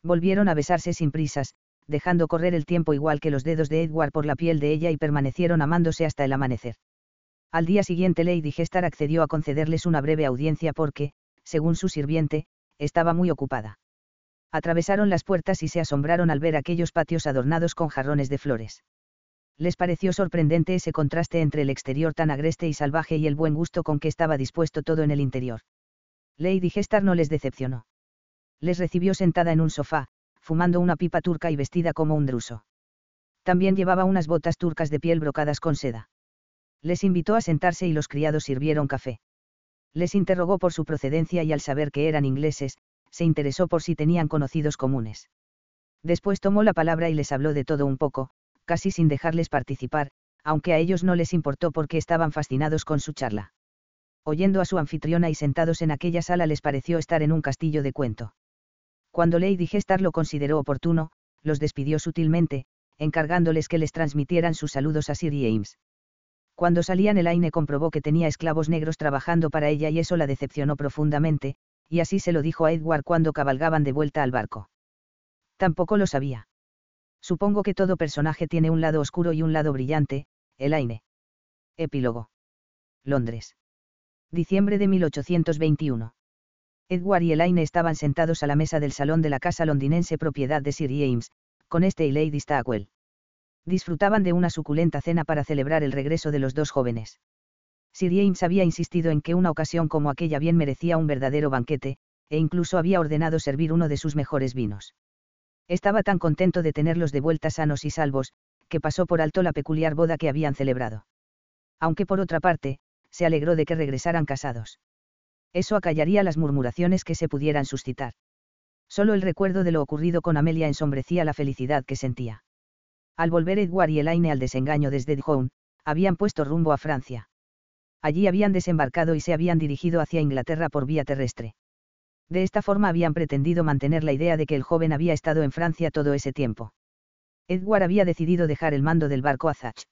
Volvieron a besarse sin prisas, dejando correr el tiempo igual que los dedos de Edward por la piel de ella y permanecieron amándose hasta el amanecer. Al día siguiente Lady Gestar accedió a concederles una breve audiencia porque, según su sirviente, estaba muy ocupada. Atravesaron las puertas y se asombraron al ver aquellos patios adornados con jarrones de flores. Les pareció sorprendente ese contraste entre el exterior tan agreste y salvaje y el buen gusto con que estaba dispuesto todo en el interior. Lady Gestar no les decepcionó. Les recibió sentada en un sofá, fumando una pipa turca y vestida como un druso. También llevaba unas botas turcas de piel brocadas con seda. Les invitó a sentarse y los criados sirvieron café. Les interrogó por su procedencia y al saber que eran ingleses, se interesó por si tenían conocidos comunes. Después tomó la palabra y les habló de todo un poco, casi sin dejarles participar, aunque a ellos no les importó porque estaban fascinados con su charla. Oyendo a su anfitriona y sentados en aquella sala les pareció estar en un castillo de cuento. Cuando Lady Gestar lo consideró oportuno, los despidió sutilmente, encargándoles que les transmitieran sus saludos a Sir James. Cuando salían Elaine comprobó que tenía esclavos negros trabajando para ella y eso la decepcionó profundamente, y así se lo dijo a Edward cuando cabalgaban de vuelta al barco. Tampoco lo sabía. Supongo que todo personaje tiene un lado oscuro y un lado brillante, Elaine. Epílogo. Londres. Diciembre de 1821. Edward y Elaine estaban sentados a la mesa del salón de la casa londinense propiedad de Sir James, con este y Lady Stackwell disfrutaban de una suculenta cena para celebrar el regreso de los dos jóvenes. Sir James había insistido en que una ocasión como aquella bien merecía un verdadero banquete, e incluso había ordenado servir uno de sus mejores vinos. Estaba tan contento de tenerlos de vuelta sanos y salvos, que pasó por alto la peculiar boda que habían celebrado. Aunque por otra parte, se alegró de que regresaran casados. Eso acallaría las murmuraciones que se pudieran suscitar. Solo el recuerdo de lo ocurrido con Amelia ensombrecía la felicidad que sentía. Al volver Edward y Elaine al desengaño desde Dijon, habían puesto rumbo a Francia. Allí habían desembarcado y se habían dirigido hacia Inglaterra por vía terrestre. De esta forma habían pretendido mantener la idea de que el joven había estado en Francia todo ese tiempo. Edward había decidido dejar el mando del barco a Zach.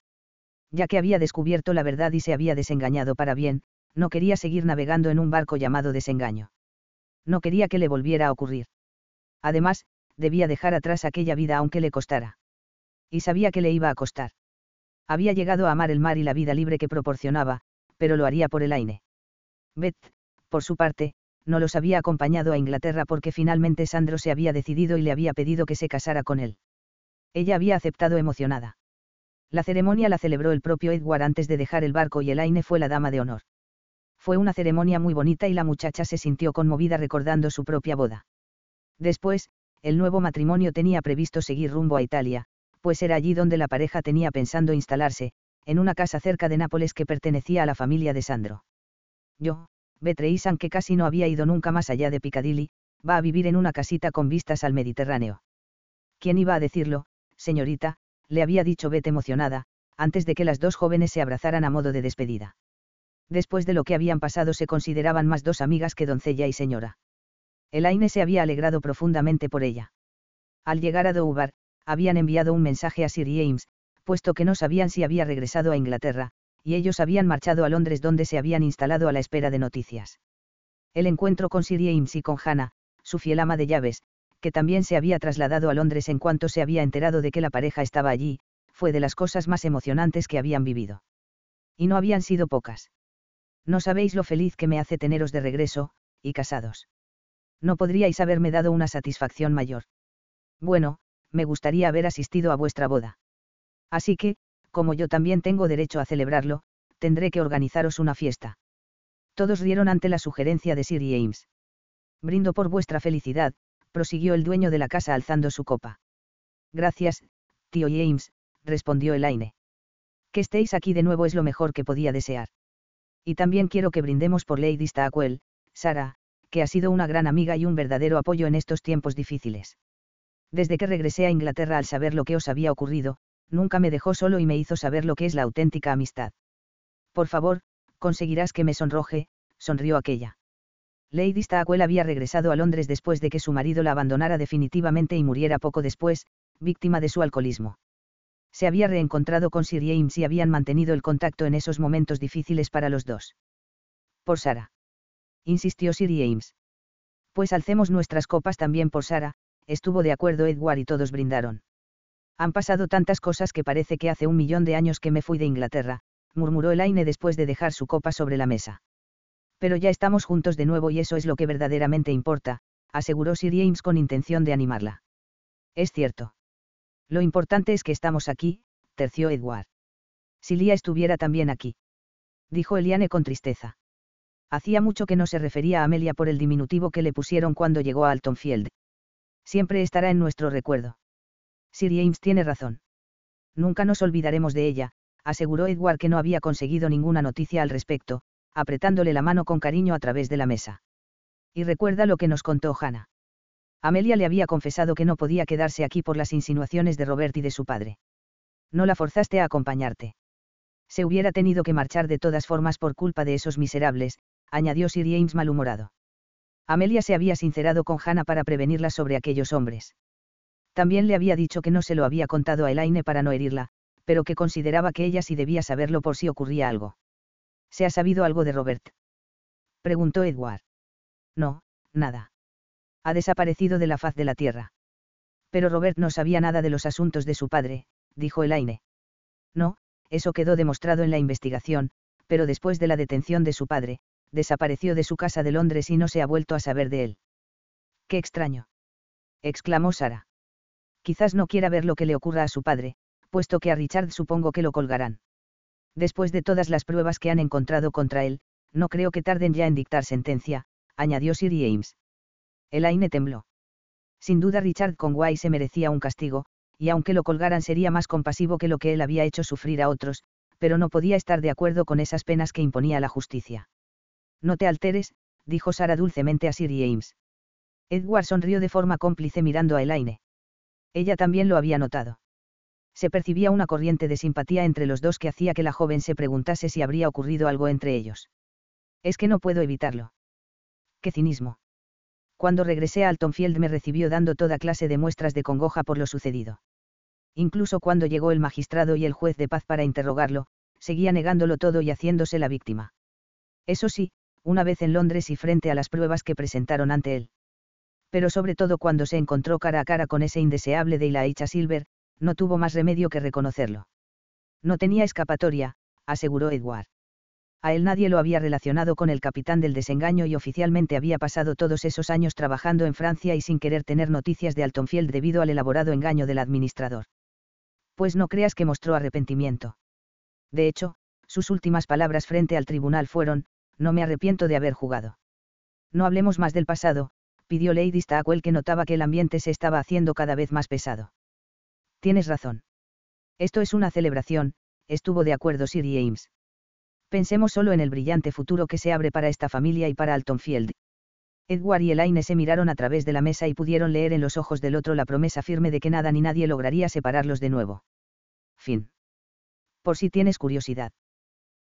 Ya que había descubierto la verdad y se había desengañado para bien, no quería seguir navegando en un barco llamado desengaño. No quería que le volviera a ocurrir. Además, debía dejar atrás aquella vida aunque le costara. Y sabía que le iba a costar. Había llegado a amar el mar y la vida libre que proporcionaba, pero lo haría por el aire. Beth, por su parte, no los había acompañado a Inglaterra porque finalmente Sandro se había decidido y le había pedido que se casara con él. Ella había aceptado emocionada. La ceremonia la celebró el propio Edward antes de dejar el barco y el Aine fue la dama de honor. Fue una ceremonia muy bonita y la muchacha se sintió conmovida recordando su propia boda. Después, el nuevo matrimonio tenía previsto seguir rumbo a Italia, pues era allí donde la pareja tenía pensando instalarse, en una casa cerca de Nápoles que pertenecía a la familia de Sandro. Yo, Betreisan que casi no había ido nunca más allá de Piccadilly, va a vivir en una casita con vistas al Mediterráneo. ¿Quién iba a decirlo, señorita? le había dicho Bet emocionada, antes de que las dos jóvenes se abrazaran a modo de despedida. Después de lo que habían pasado se consideraban más dos amigas que doncella y señora. Elaine se había alegrado profundamente por ella. Al llegar a Dover, habían enviado un mensaje a Sir James, puesto que no sabían si había regresado a Inglaterra, y ellos habían marchado a Londres donde se habían instalado a la espera de noticias. El encuentro con Sir James y con Hannah, su fiel ama de llaves, que también se había trasladado a Londres en cuanto se había enterado de que la pareja estaba allí, fue de las cosas más emocionantes que habían vivido. Y no habían sido pocas. No sabéis lo feliz que me hace teneros de regreso, y casados no podríais haberme dado una satisfacción mayor. Bueno, me gustaría haber asistido a vuestra boda. Así que, como yo también tengo derecho a celebrarlo, tendré que organizaros una fiesta. Todos rieron ante la sugerencia de Sir James. Brindo por vuestra felicidad, prosiguió el dueño de la casa alzando su copa. Gracias, tío James, respondió Elaine. Que estéis aquí de nuevo es lo mejor que podía desear. Y también quiero que brindemos por Lady Stackwell, Sara, que ha sido una gran amiga y un verdadero apoyo en estos tiempos difíciles. Desde que regresé a Inglaterra al saber lo que os había ocurrido, nunca me dejó solo y me hizo saber lo que es la auténtica amistad. Por favor, conseguirás que me sonroje, sonrió aquella. Lady Stackwell había regresado a Londres después de que su marido la abandonara definitivamente y muriera poco después, víctima de su alcoholismo. Se había reencontrado con Sir James y habían mantenido el contacto en esos momentos difíciles para los dos. Por Sara insistió Sir James. Pues alcemos nuestras copas también por Sara, estuvo de acuerdo Edward y todos brindaron. Han pasado tantas cosas que parece que hace un millón de años que me fui de Inglaterra, murmuró Elaine después de dejar su copa sobre la mesa. Pero ya estamos juntos de nuevo y eso es lo que verdaderamente importa, aseguró Sir James con intención de animarla. Es cierto. Lo importante es que estamos aquí, terció Edward. Si Lia estuviera también aquí. Dijo Eliane con tristeza. Hacía mucho que no se refería a Amelia por el diminutivo que le pusieron cuando llegó a Altonfield. Siempre estará en nuestro recuerdo. Sir James tiene razón. Nunca nos olvidaremos de ella, aseguró Edward que no había conseguido ninguna noticia al respecto, apretándole la mano con cariño a través de la mesa. Y recuerda lo que nos contó Hannah. Amelia le había confesado que no podía quedarse aquí por las insinuaciones de Robert y de su padre. No la forzaste a acompañarte. Se hubiera tenido que marchar de todas formas por culpa de esos miserables, añadió Sir James malhumorado. Amelia se había sincerado con Hannah para prevenirla sobre aquellos hombres. También le había dicho que no se lo había contado a Elaine para no herirla, pero que consideraba que ella sí debía saberlo por si ocurría algo. ¿Se ha sabido algo de Robert? preguntó Edward. No, nada. Ha desaparecido de la faz de la tierra. Pero Robert no sabía nada de los asuntos de su padre, dijo Elaine. No, eso quedó demostrado en la investigación, pero después de la detención de su padre, desapareció de su casa de Londres y no se ha vuelto a saber de él. ¡Qué extraño! exclamó Sara. Quizás no quiera ver lo que le ocurra a su padre, puesto que a Richard supongo que lo colgarán. Después de todas las pruebas que han encontrado contra él, no creo que tarden ya en dictar sentencia, añadió Sir James. Elaine tembló. Sin duda Richard Conway se merecía un castigo, y aunque lo colgaran sería más compasivo que lo que él había hecho sufrir a otros, pero no podía estar de acuerdo con esas penas que imponía la justicia. No te alteres, dijo Sara dulcemente a Sir James. Edward sonrió de forma cómplice mirando a Elaine. Ella también lo había notado. Se percibía una corriente de simpatía entre los dos que hacía que la joven se preguntase si habría ocurrido algo entre ellos. Es que no puedo evitarlo. Qué cinismo. Cuando regresé a Altonfield me recibió dando toda clase de muestras de congoja por lo sucedido. Incluso cuando llegó el magistrado y el juez de paz para interrogarlo, seguía negándolo todo y haciéndose la víctima. Eso sí, una vez en Londres y frente a las pruebas que presentaron ante él. Pero sobre todo cuando se encontró cara a cara con ese indeseable de Ilaicha Silver, no tuvo más remedio que reconocerlo. No tenía escapatoria, aseguró Edward. A él nadie lo había relacionado con el capitán del desengaño y oficialmente había pasado todos esos años trabajando en Francia y sin querer tener noticias de Altonfield debido al elaborado engaño del administrador. Pues no creas que mostró arrepentimiento. De hecho, sus últimas palabras frente al tribunal fueron, no me arrepiento de haber jugado. No hablemos más del pasado, pidió Lady Stackwell que notaba que el ambiente se estaba haciendo cada vez más pesado. Tienes razón. Esto es una celebración, estuvo de acuerdo Sir James. Pensemos solo en el brillante futuro que se abre para esta familia y para Altonfield. Edward y Elaine se miraron a través de la mesa y pudieron leer en los ojos del otro la promesa firme de que nada ni nadie lograría separarlos de nuevo. Fin. Por si tienes curiosidad.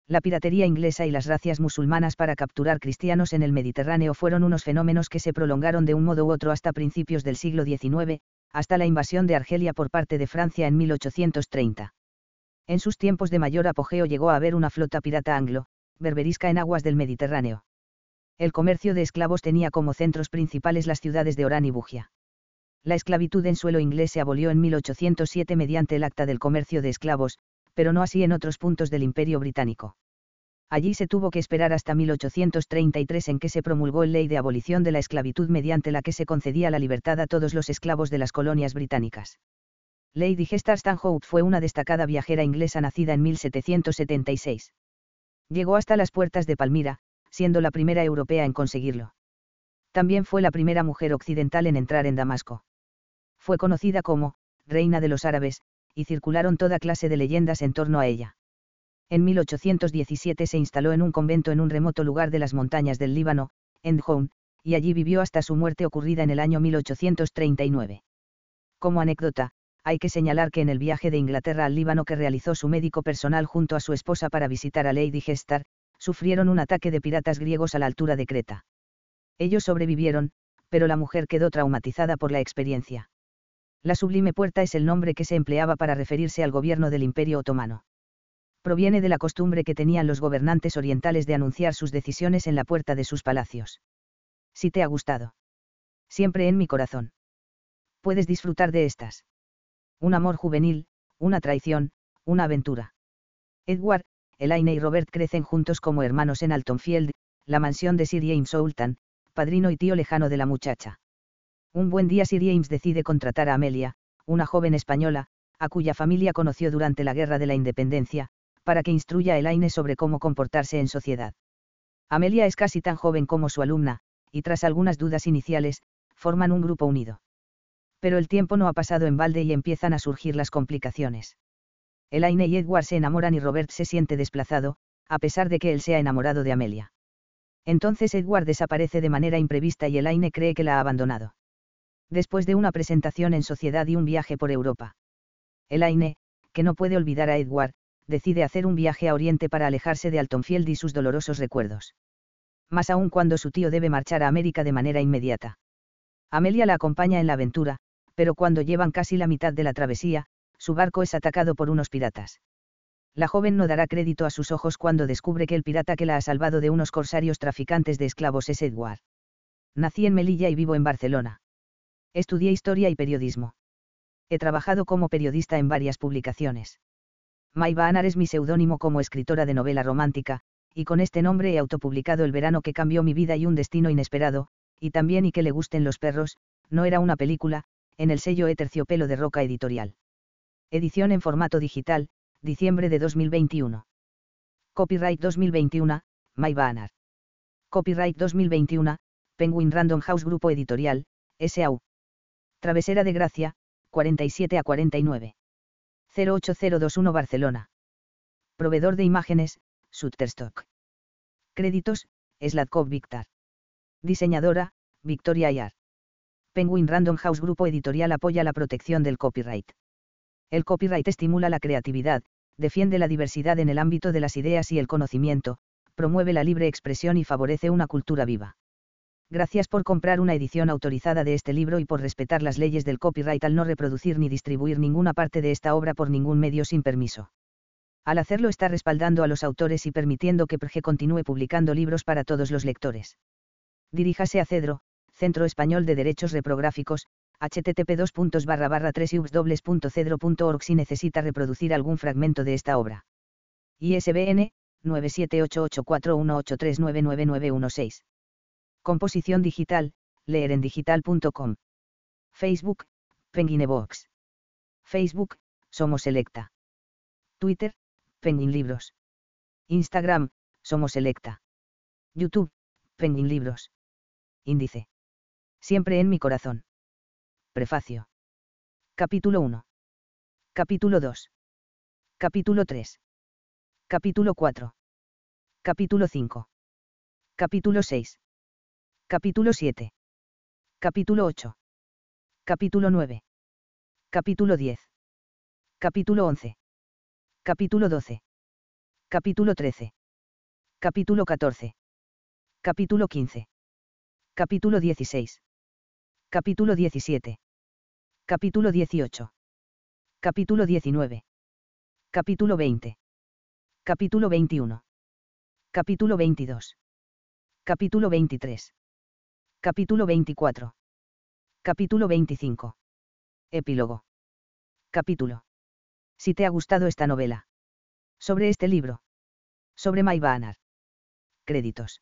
La piratería inglesa y las racias musulmanas para capturar cristianos en el Mediterráneo fueron unos fenómenos que se prolongaron de un modo u otro hasta principios del siglo XIX, hasta la invasión de Argelia por parte de Francia en 1830. En sus tiempos de mayor apogeo llegó a haber una flota pirata anglo, berberisca en aguas del Mediterráneo. El comercio de esclavos tenía como centros principales las ciudades de Orán y Bugia. La esclavitud en suelo inglés se abolió en 1807 mediante el Acta del Comercio de Esclavos, pero no así en otros puntos del Imperio Británico. Allí se tuvo que esperar hasta 1833 en que se promulgó la ley de abolición de la esclavitud mediante la que se concedía la libertad a todos los esclavos de las colonias británicas. Lady Hester Stanhope fue una destacada viajera inglesa nacida en 1776. Llegó hasta las puertas de Palmira, siendo la primera europea en conseguirlo. También fue la primera mujer occidental en entrar en Damasco. Fue conocida como, Reina de los Árabes, y circularon toda clase de leyendas en torno a ella. En 1817 se instaló en un convento en un remoto lugar de las montañas del Líbano, en y allí vivió hasta su muerte ocurrida en el año 1839. Como anécdota, hay que señalar que en el viaje de Inglaterra al Líbano que realizó su médico personal junto a su esposa para visitar a Lady Gestar, sufrieron un ataque de piratas griegos a la altura de Creta. Ellos sobrevivieron, pero la mujer quedó traumatizada por la experiencia. La sublime puerta es el nombre que se empleaba para referirse al gobierno del Imperio Otomano. Proviene de la costumbre que tenían los gobernantes orientales de anunciar sus decisiones en la puerta de sus palacios. Si te ha gustado. Siempre en mi corazón. Puedes disfrutar de estas un amor juvenil, una traición, una aventura. Edward, Elaine y Robert crecen juntos como hermanos en Altonfield, la mansión de Sir James Sultan, padrino y tío lejano de la muchacha. Un buen día Sir James decide contratar a Amelia, una joven española, a cuya familia conoció durante la Guerra de la Independencia, para que instruya a Elaine sobre cómo comportarse en sociedad. Amelia es casi tan joven como su alumna, y tras algunas dudas iniciales, forman un grupo unido pero el tiempo no ha pasado en balde y empiezan a surgir las complicaciones. Elaine y Edward se enamoran y Robert se siente desplazado, a pesar de que él se ha enamorado de Amelia. Entonces Edward desaparece de manera imprevista y Elaine cree que la ha abandonado. Después de una presentación en sociedad y un viaje por Europa. Elaine, que no puede olvidar a Edward, decide hacer un viaje a Oriente para alejarse de Altonfield y sus dolorosos recuerdos. Más aún cuando su tío debe marchar a América de manera inmediata. Amelia la acompaña en la aventura, pero cuando llevan casi la mitad de la travesía, su barco es atacado por unos piratas. La joven no dará crédito a sus ojos cuando descubre que el pirata que la ha salvado de unos corsarios traficantes de esclavos es Edward. Nací en Melilla y vivo en Barcelona. Estudié historia y periodismo. He trabajado como periodista en varias publicaciones. Maiva Anar es mi seudónimo como escritora de novela romántica, y con este nombre he autopublicado El verano que cambió mi vida y un destino inesperado, y también y que le gusten los perros, no era una película, en el sello E-Terciopelo de Roca Editorial. Edición en formato digital, diciembre de 2021. Copyright 2021, My Copyright 2021, Penguin Random House Grupo Editorial, S.A.U. Travesera de Gracia, 47 a 49. 08021 Barcelona. Proveedor de imágenes, Shutterstock. Créditos, Sladkov Victor. Diseñadora, Victoria Ayar. Penguin Random House Grupo Editorial apoya la protección del copyright. El copyright estimula la creatividad, defiende la diversidad en el ámbito de las ideas y el conocimiento, promueve la libre expresión y favorece una cultura viva. Gracias por comprar una edición autorizada de este libro y por respetar las leyes del copyright al no reproducir ni distribuir ninguna parte de esta obra por ningún medio sin permiso. Al hacerlo está respaldando a los autores y permitiendo que PRG continúe publicando libros para todos los lectores. Diríjase a Cedro, Centro Español de Derechos Reprográficos, http 2 cedro.org si necesita reproducir algún fragmento de esta obra. ISBN 9788418399916. Composición digital, leerendigital.com. Facebook, Penguinebox. Facebook, Somos Selecta. Twitter, Penguin Libros. Instagram, Somos Selecta. YouTube, Penguin Libros. Índice. Siempre en mi corazón. Prefacio. Capítulo 1. Capítulo 2. Capítulo 3. Capítulo 4. Capítulo 5. Capítulo 6. Capítulo 7. Capítulo 8. Capítulo 9. Capítulo 10. Capítulo 11. Capítulo 12. Capítulo 13. Capítulo 14. Capítulo 15. Capítulo 16. Capítulo 17. Capítulo 18. Capítulo 19. Capítulo 20. Capítulo 21. Capítulo 22. Capítulo 23. Capítulo 24. Capítulo 25. Epílogo. Capítulo. Si te ha gustado esta novela. Sobre este libro. Sobre Banner. Créditos.